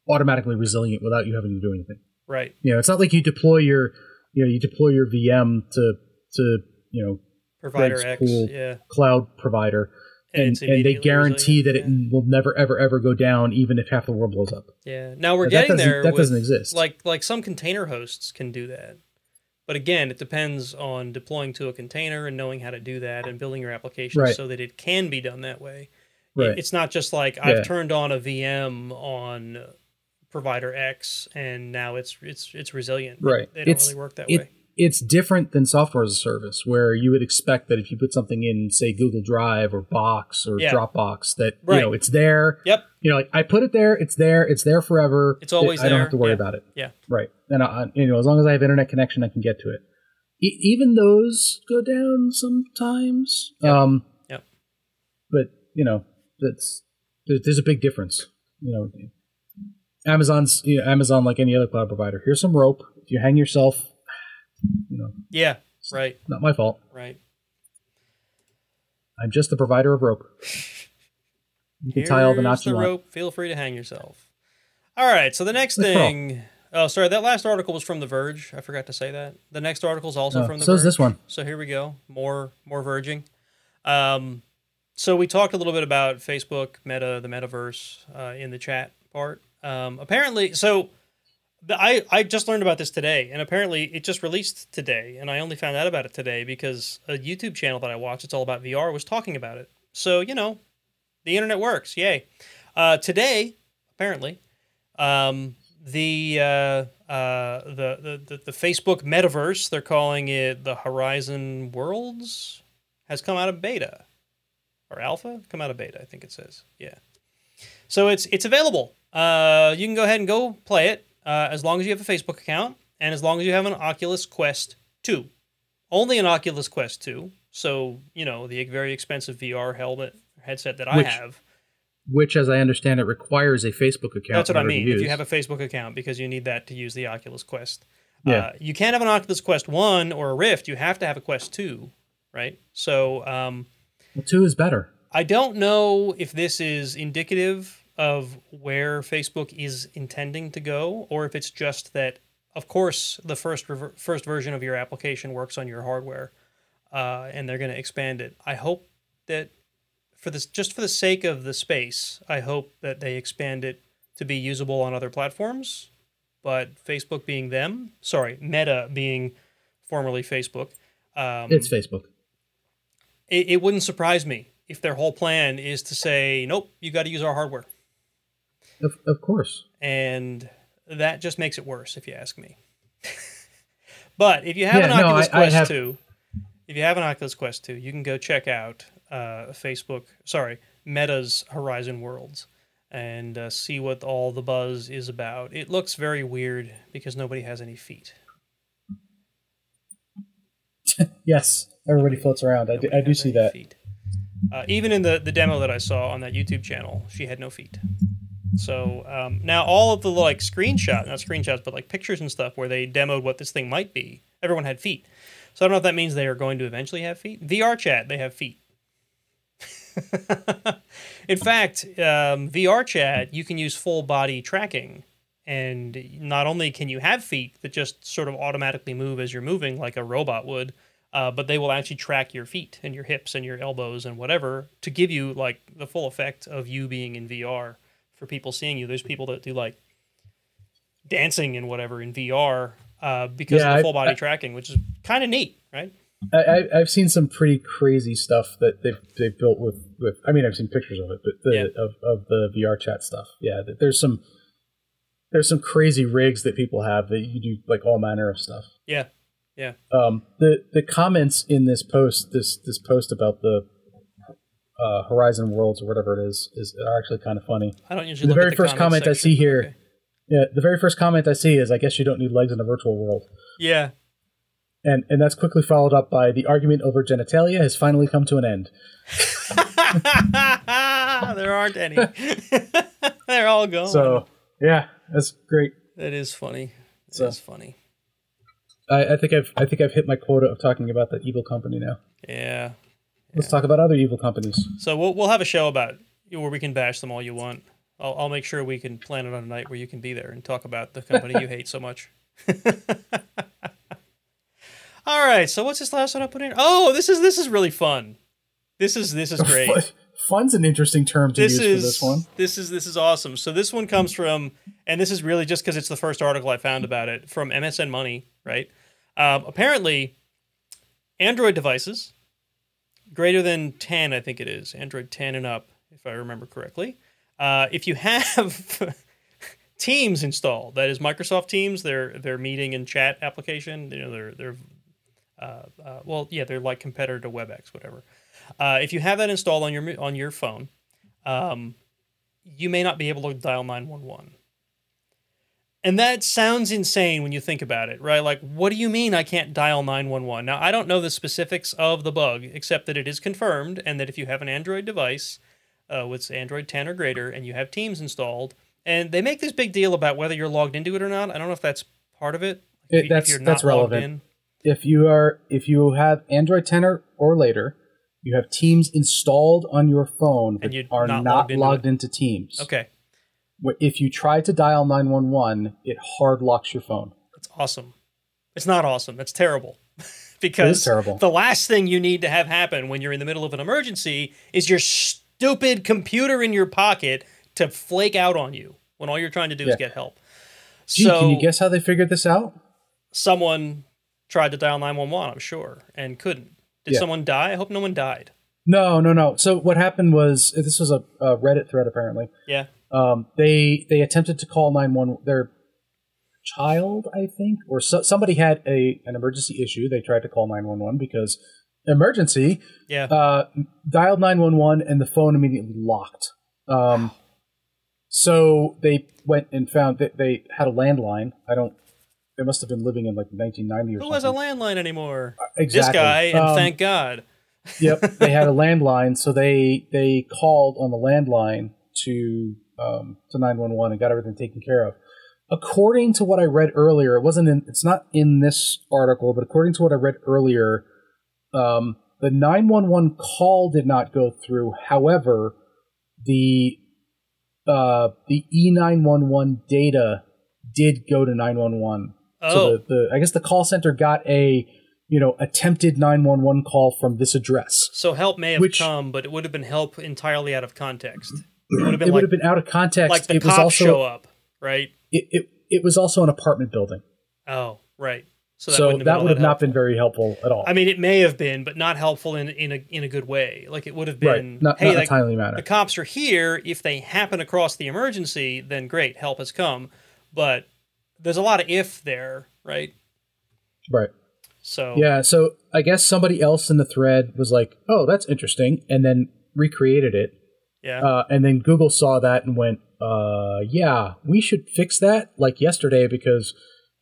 automatically resilient without you having to do anything. right, You know, it's not like you deploy your you know you deploy your VM to to you know provider X, cool. yeah, cloud provider and, and they guarantee that it will never ever ever go down even if half the world blows up. Yeah. Now we're That getting doesn't- there. that with- doesn't exist. Like like some container hosts can do that, but again, it depends on deploying to a container and knowing how to do that and building your application Right. so that it can be done that way. Right. It's not just like I've turned on a VM on provider X and now it's it's it's resilient. Right. They don't It's- really work that it- way. It's different than software as a service where you would expect that if you put something in say google drive or box or Yeah. dropbox that Right. you know it's there Yep. you know like i put it there it's there it's there forever It's always i don't have to worry yeah. about it Yeah. right and I, you know as long as i have internet connection i can get to it e- even those go down sometimes um Yep. but you know that's there's, there's a big difference you know amazon's you know, amazon like any other cloud provider here's some rope if you hang yourself you know Yeah. Right. not my fault. Right. I'm just the provider of rope. You can tie all the Here's knots the you want. rope. Feel free to hang yourself. All right. So the next Let's thing. Oh, sorry. That last article was from The Verge. I forgot to say that. The next article is also Oh, from The so Verge. is this one. So here we go. More more verging. Um, so we talked a little bit about Facebook, Meta, the metaverse uh, in the chat part. Um, apparently, so I I just learned about this today, and apparently it just released today, and I only found out about it today because a YouTube channel that I watch, it's all about VR, was talking about it. So you know, the internet works. Yay! Uh, today, apparently, um, the, uh, uh, the the the Facebook metaverse, they're calling it the Horizon Worlds, has come out of beta or alpha. Come out of beta, I think it says. Yeah. So it's it's available. Uh, you can go ahead and go play it uh, as long as you have a Facebook account and as long as you have an Oculus Quest Two. Only an Oculus Quest Two. So you know the very expensive VR helmet headset that I Which have. Which, as I understand it, requires a Facebook account. That's what I mean. If you have a Facebook account, because you need that to use the Oculus Quest. Yeah. Uh, you can't have an Oculus Quest One or a Rift. You have to have a Quest Two, right? So um, well, two is better. I don't know if this is indicative of where Facebook is intending to go, or if it's just that, of course, the first rever- first version of your application works on your hardware, uh, and they're going to expand it. I hope that for this, just for the sake of the space, I hope that they expand it to be usable on other platforms. But Facebook being them, sorry, Meta being formerly Facebook, um, It's Facebook. it, it wouldn't surprise me if their whole plan is to say, nope, you got to use our hardware. Of, of course. And that just makes it worse, if you ask me. but if you have Yeah, an no, Oculus I- I Quest have- 2, if you have an Oculus Quest 2, you can go check out uh, Facebook, sorry, Meta's Horizon Worlds and uh, see what all the buzz is about. It looks very weird because nobody has any feet. Yes, everybody floats around. I do, I do see that. Uh, even in the, the demo that I saw on that YouTube channel, she had no feet. So um, now all of the like screenshots, not screenshots, but like pictures and stuff where they demoed what this thing might be, everyone had feet. So I don't know if that means they are going to eventually have feet. VRChat, they have feet. in fact, um, VRChat, you can use full body tracking. And not only can you have feet that just sort of automatically move as you're moving like a robot would, uh, but they will actually track your feet and your hips and your elbows and whatever to give you like the full effect of you being in VR for people seeing you. There's people that do like dancing and whatever in VR uh, because Yeah, of the full body I- tracking, which is kind of neat, right? I, I, I've seen some pretty crazy stuff that they've, they've built with, with. I mean, I've seen pictures of it, but the Yeah. of, of the VRChat stuff. Yeah, there's some there's some crazy rigs that people have that you do like all manner of stuff. Yeah, yeah. Um, the the comments in this post, this this post about the uh, Horizon Worlds or whatever it is, is are actually kind of funny. I don't usually The look very at the first comment comment I see here- okay. Yeah, the very first comment I see is, "I guess you don't need legs in a virtual world," Yeah, and and that's quickly followed up by the argument over genitalia has finally come to an end. there aren't any. They're all gone. So yeah, that's great. that is funny. That is So- funny. I, I think I've I think I've hit my quota of talking about the evil company now. Yeah. Let's talk about other evil companies. So we'll we'll have a show about where we can bash them all you want. I'll I'll make sure we can plan it on a night where you can be there and talk about the company you hate so much. all right. So what's this last one I put in? Oh, this is this is really fun. This is this is great. Fun's an interesting term to this use is for this one. this is this is awesome. So this one comes from, and this is really just because it's the first article I found about it from MSN Money, right? Um, apparently, Android devices greater than ten, I think it is, Android ten and up, if I remember correctly. Uh, if you have Teams installed, that is Microsoft Teams, their their meeting and chat application, you know, they're uh, uh, well, yeah, they're like competitor to WebEx, whatever. Uh, if you have that installed on your on your phone, um, you may not be able to dial 911. And that sounds insane when you think about it, right? Like, what do you mean I can't dial 911? Now, I don't know the specifics of the bug, except that it is confirmed, and that if you have an Android device uh, with Android 10 or greater and you have Teams installed, and they make this big deal about whether you're logged into it or not. I don't know if that's part of it. It- If you- if that's- you're that's relevant. in. If you are if you have Android 10 or, or later, you have Teams installed on your phone, but And you're not not, logged into logged into Teams. Okay, If you try to dial 911, it hard locks your phone. that's awesome. It's not awesome. That's terrible. because terrible. the last thing you need to have happen when you're in the middle of an emergency is your stupid computer in your pocket to flake out on you when all you're trying to do is get help. Gee, so can you guess how they figured this out? someone tried to dial 911, I'm sure, and couldn't. Did Yeah. someone die? I hope no one died. No, no, no. So what happened was this was a, a Reddit thread apparently. Yeah. Um, they they attempted to call 911 their child, I think, or so, somebody had a an emergency issue. They tried to call 911 because emergency. Yeah. Uh, dialed 911 and the phone immediately locked. Um, so they went and found that they had a landline. I don't. They must have been living in like 1990 or Who has a landline anymore? exactly. This guy, and Um, thank God. yep, they had a landline, so they they called on the landline to um, to nine one one and got everything taken care of. According to what I read earlier, it wasn't in. It's not in this article, but according to what I read earlier, um, the nine one one call did not go through. However, the uh, the E nine one one data did go to nine one one. Oh, So the, the I guess the call center got a you know attempted 911 call from this address. so help may have which- come, but it would have been help entirely out of context. It would have been like, been out of context. like the it was cops also show up, right? It, it it was also an apartment building, Oh, right. So so that, that, wouldn't have all would have that not been very helpful at all. I mean, it may have been, but not helpful in in a in a good way. Like it would have right, been, not, hey, not like, timely manner. the cops are here. If they happen across the emergency, then great, help has come. But there's a lot of if there, right? right. So Yeah. So I guess somebody else in the thread was like, "Oh, that's interesting," and then recreated it. Yeah, Uh, and then Google saw that and went, "Uh, yeah, we should fix that like yesterday because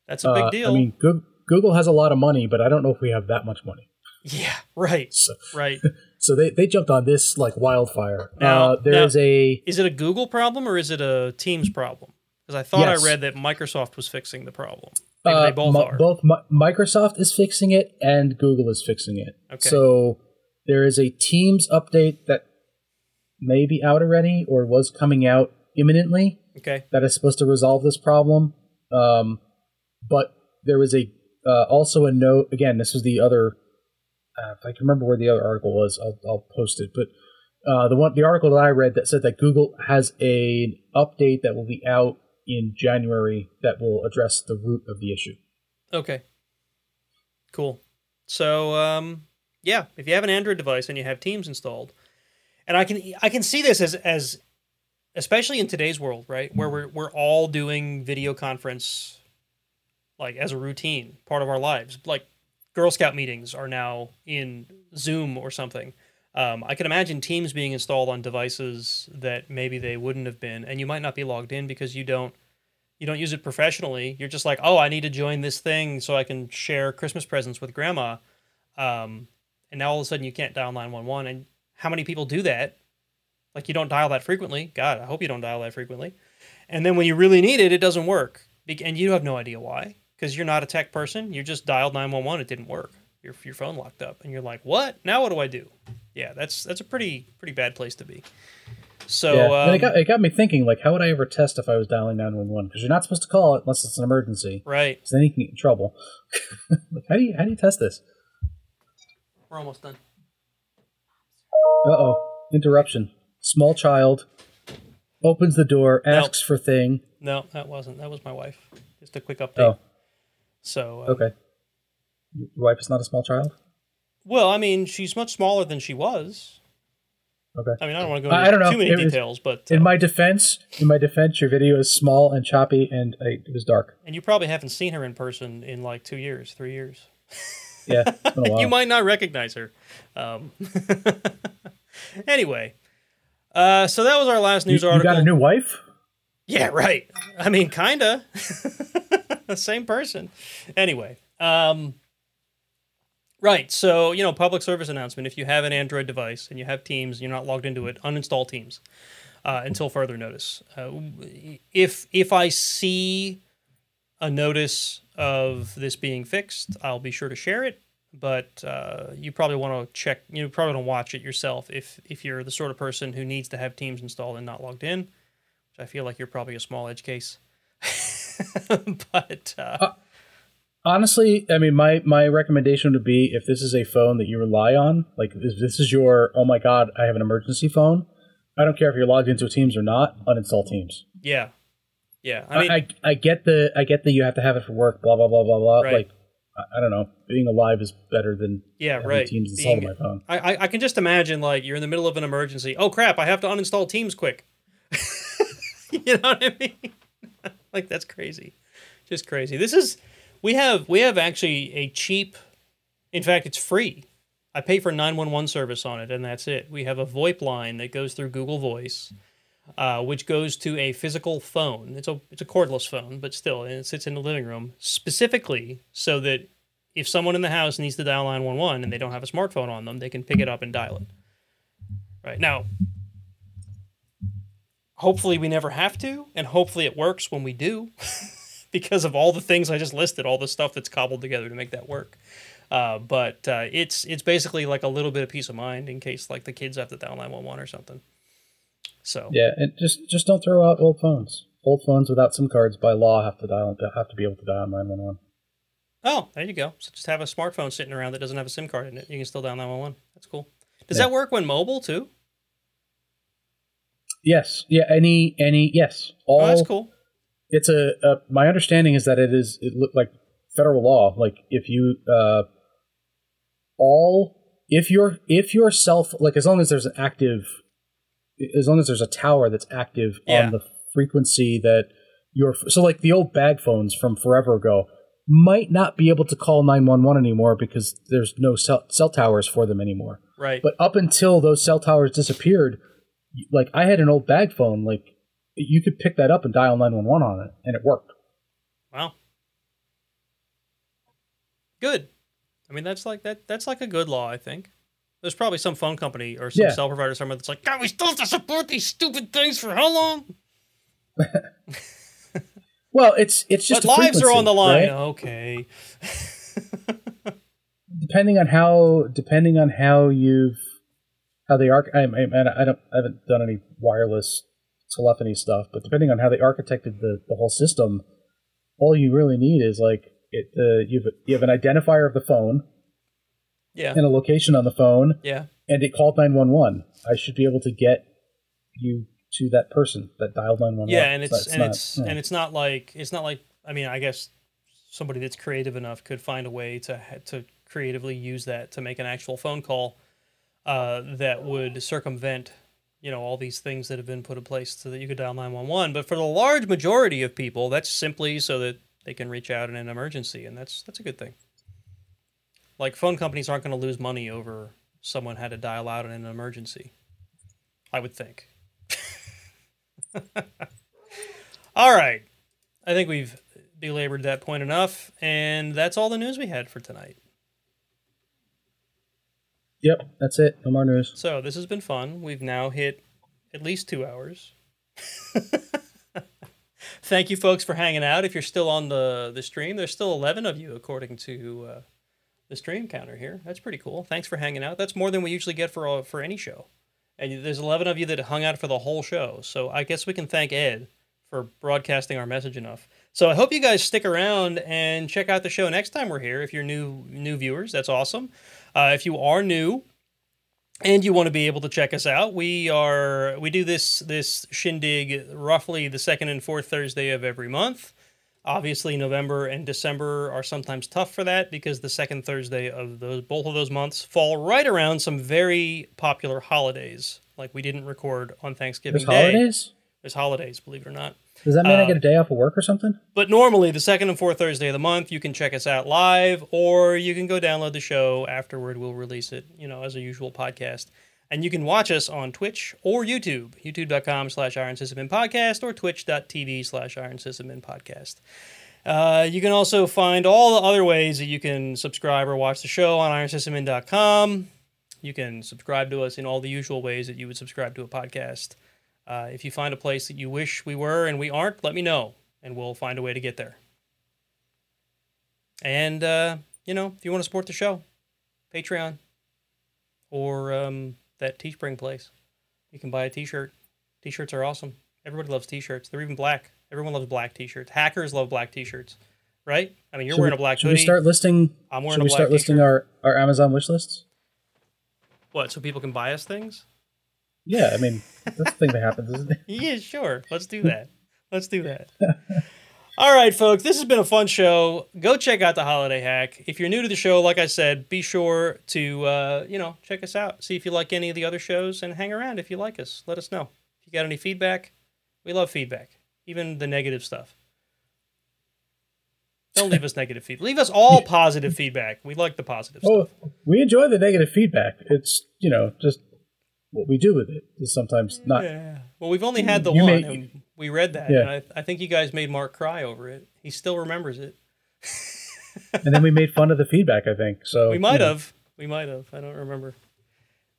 that's a big uh, deal. I mean, Goo- Google has a lot of money, but I don't know if we have that much money." yeah, right, So, right. so they, they jumped on this like wildfire. Now- uh, there is a Is it a Google problem or is it a Teams problem? Because I thought Yes. I read that Microsoft was fixing the problem. Uh, they both Mi- are. both Mi- Microsoft is fixing it and Google is fixing it. Okay. So there is a Teams update that may be out already or was coming out imminently Okay. that is supposed to resolve this problem. Um, but there was a uh, also a note. Again, this was the other. Uh, if I can remember where the other article was, I'll, I'll post it. But uh, the one the article that I read that said that Google has a, an update that will be out in January that will address the root of the issue. Okay. Cool. So, um, yeah, if you have an Android device and you have Teams installed, and I can I can see this as as especially in today's world, right, where we're we're all doing video conference like as a routine part of our lives. Like Girl Scout meetings are now in Zoom or something. Um, I can imagine Teams being installed on devices that maybe they wouldn't have been, and you might not be logged in because you don't you don't use it professionally. You're just like, oh, I need to join this thing so I can share Christmas presents with grandma. Um, and now all of a sudden you can't dial 911. And how many people do that? Like you don't dial that frequently. God, I hope you don't dial that frequently. And then when you really need it, it doesn't work, and you have no idea why because you're not a tech person. You just dialed nine one one. It didn't work. Your your phone locked up, and you're like, what? Now what do I do? Yeah, that's that's a pretty pretty bad place to be. So yeah. um, it got it got me thinking. Like, how would I ever test if I was dialing nine one one? Because you're not supposed to call it unless it's an emergency. right, So then you can get in trouble. like, how do you how do you test this? we're almost done. Uh oh, interruption. Small child opens the door, asks for thing. No, that wasn't. That was my wife. Just a quick update. Oh, So uh, okay. Your wife is not a small child. Well, I mean, she's much smaller than she was. Okay. I mean, I don't want to go into I don't know. too many It was- details, but uh, In my defense, in my defense, your video is small and choppy, and uh, it was dark. and you probably haven't seen her in person in like two years, three years. Yeah, a while. You might not recognize her. Um, anyway, uh, so that was our last news you article. got a new wife? Yeah, right. I mean, kinda. The same person. Anyway, um, right. So you know, public service announcement. If you have an Android device and you have Teams, you're not logged into it. Uninstall Teams uh, until further notice. Uh, if if I see a notice of this being fixed, I'll be sure to share it. But uh, you probably want to check. You probably want to watch it yourself if if you're the sort of person who needs to have Teams installed and not logged in which I feel like you're probably a small edge case. but uh, Honestly, I mean, my my recommendation would be if this is a phone that you rely on, like if this is your oh my god, I have an emergency phone. I don't care if you're logged into Teams or not. Uninstall Teams. yeah, yeah. I mean, I, I get the I get that you have to have it for work. Blah blah blah blah blah. Right. Like I, I don't know. Being alive is better than yeah, right. Teams installed Being- on my phone. I, I I can just imagine like you're in the middle of an emergency. Oh crap! I have to uninstall Teams quick. you know what I mean? like that's crazy, just crazy. This is we have we have actually a cheap. In fact, it's free. I pay for 911 service on it, and that's it. We have a VoIP line that goes through Google Voice, uh, which goes to a physical phone. It's a it's a cordless phone, but still, and it sits in the living room specifically so that if someone in the house needs to dial 911 and they don't have a smartphone on them, they can pick it up and dial it. Right now, hopefully we never have to, and hopefully it works when we do, because of all the things I just listed, all the stuff that's cobbled together to make that work. Uh, but uh, it's it's basically like a little bit of peace of mind in case like the kids have to dial 911 or something. So Yeah, and just just don't throw out old phones. Old phones without SIM cards by law have to dial have to be able to dial nine one one. oh, there you go. So just have a smartphone sitting around that doesn't have a SIM card in it. You can still dial 911. That's cool. Does Yeah. that work when mobile too? Yes, yeah, any any yes, all. Oh, that's cool. It's a, a my understanding is that it is it look like federal law. Like if you uh, all if your if your self like as long as there's an active, as long as there's a tower that's active Yeah. on the frequency that your so like the old bag phones from forever ago might not be able to call 911 anymore because there's no cell, cell towers for them anymore. Right. But up until those cell towers disappeared, like I had an old bag phone, like you could pick that up and dial 911 on it, and it worked. Wow. Good. I mean, that's like that. That's like a good law. I think. There's probably some phone company or some Yeah. cell provider somewhere that's like, God, we still have to support these stupid things for how long? Well, it's it's just lives are on the line. right? Okay. Depending on how depending on how you've how they arch I, I, I don't I haven't done any wireless telephony stuff, but depending on how they architected the, the whole system, all you really need is like it uh, you've you have an identifier of the phone Yeah. and a location on the phone, Yeah. and it called 911. I should be able to get you to that person that dialed 911. Yeah, and it's not- and not- it's yeah. and it's not like it's not like I mean I guess somebody that's creative enough could find a way to to creatively use that to make an actual phone call uh, that would circumvent you know all these things that have been put in place so that you could dial 911 but for the large majority of people that's simply so that they can reach out in an emergency and that's that's a good thing like phone companies aren't going to lose money over someone had to dial out in an emergency i would think all right. I think we've belabored that point enough, and that's all the news we had for tonight. Yep, that's it. No more news. So this has been fun. We've now hit at least two hours. Thank you, folks, for hanging out. If you're still on the, the stream, there's still 11 of you, according to uh, stream counter here. That's pretty cool. Thanks for hanging out. That's more than we usually get for, for any show. And there's 11 of you that hung out for the whole show. So I guess we can thank Ed for broadcasting our message enough. So I hope you guys stick around and check out the show next time we're here. If you're new new viewers, that's awesome. Uh, if you are new and you want to be able to check us out, we are we do this this shindig roughly the second and fourth Thursday of every month. Obviously, November and December are sometimes tough for that because the second Thursday of those both of those months fall right around some very popular holidays. Like we didn't record on Thanksgiving There's Day. holidays. There's holidays, believe it or not. Does that mean I Uh, get a day off of work or something? But normally, the second and fourth Thursday of the month, you can check us out live, or you can go download the show afterward. We'll release it, you know, as a usual podcast. And you can watch us on Twitch or YouTube, youtube.com slash Iron Sysadmin Podcast or twitch.tv slash Iron Sysadmin Podcast. Uh, you can also find all the other ways that you can subscribe or watch the show on ironsysadmin.com. You can subscribe to us in all the usual ways that you would subscribe to a podcast. Uh, if you find a place that you wish we were and we aren't, let me know, and we'll find a way to get there. And uh, you know, if you want to support the show, Patreon or um, that Teespring place, you can buy a T-shirt. T-shirts are awesome. Everybody loves T-shirts. They're even black. Everyone loves black T-shirts. Hackers love black T-shirts, right? I mean, you're Should wearing we- a black Should hoodie. we start listing? I'm wearing Should we start listing our, our Amazon wish lists? What? So people can buy us things? Yeah, I mean that's the thing that happens, isn't it? Yeah, sure. Let's do that. Let's do that. All right, folks. This has been a fun show. Go check out the Holiday Hack. If you're new to the show, like I said, be sure to uh, you know check us out. See if you like any of the other shows, and hang around if you like us. Let us know if you got any feedback. We love feedback, even the negative stuff. Don't leave us negative feedback. Leave us all positive feedback. We like the positive Oh, stuff. we enjoy the negative feedback. It's you know just what we do with it is sometimes not. Yeah. Well, we've only had the You one, may- we read that. Yeah. And I, I think you guys made Mark cry over it. He still remembers it. And then we made fun of the feedback. I think so. We might know. have. We might have. I don't remember.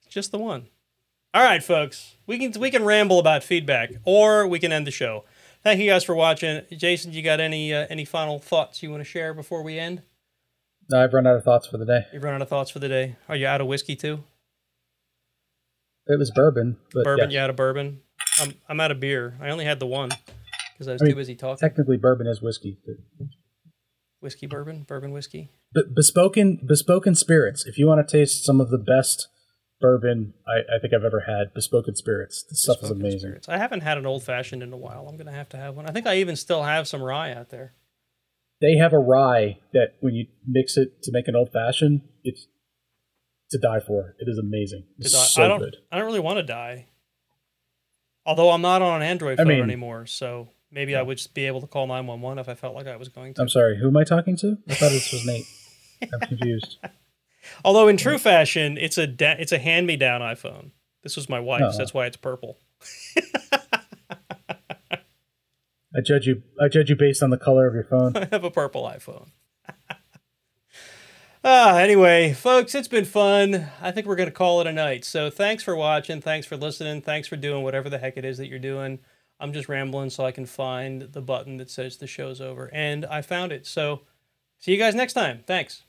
Just the one. All right, folks. We can we can ramble about feedback, or we can end the show. Thank you guys for watching. Jason, you got any uh, any final thoughts you want to share before we end? No, I've run out of thoughts for the day. You've run out of thoughts for the day. Are you out of whiskey too? It was bourbon, but Bourbon? yes. You out of bourbon? I'm I'm out of beer. I only had the one because I was I mean, too busy talking. technically bourbon is whiskey. But Whiskey, bourbon, bourbon, whiskey. But bespoken bespoken spirits. If you want to taste some of the best bourbon I, I think I've ever had, bespoken spirits. This stuff is amazing. spirits. I haven't had an old fashioned in a while. I'm gonna have to have one. I think I even still have some rye out there. They have a rye that when you mix it to make an old fashioned, it's to die for. It is amazing. It's I, so I don't. good. I don't really want to die. Although I'm not on an Android I phone mean- anymore, so maybe I would just be able to call 911 if I felt like I was going to. I'm sorry. Who am I talking to? I thought this was Nate. I'm confused. Although in true fashion, it's a da- it's a hand me down iPhone. This was my wife's. Uh-huh. That's why it's purple. I judge you. I judge you based on the color of your phone. I have a purple iPhone. Ah, anyway, folks, it's been fun. I think we're going to call it a night. So thanks for watching. Thanks for listening. Thanks for doing whatever the heck it is that you're doing. I'm just rambling so I can find the button that says the show's over. And I found it. So see you guys next time. Thanks.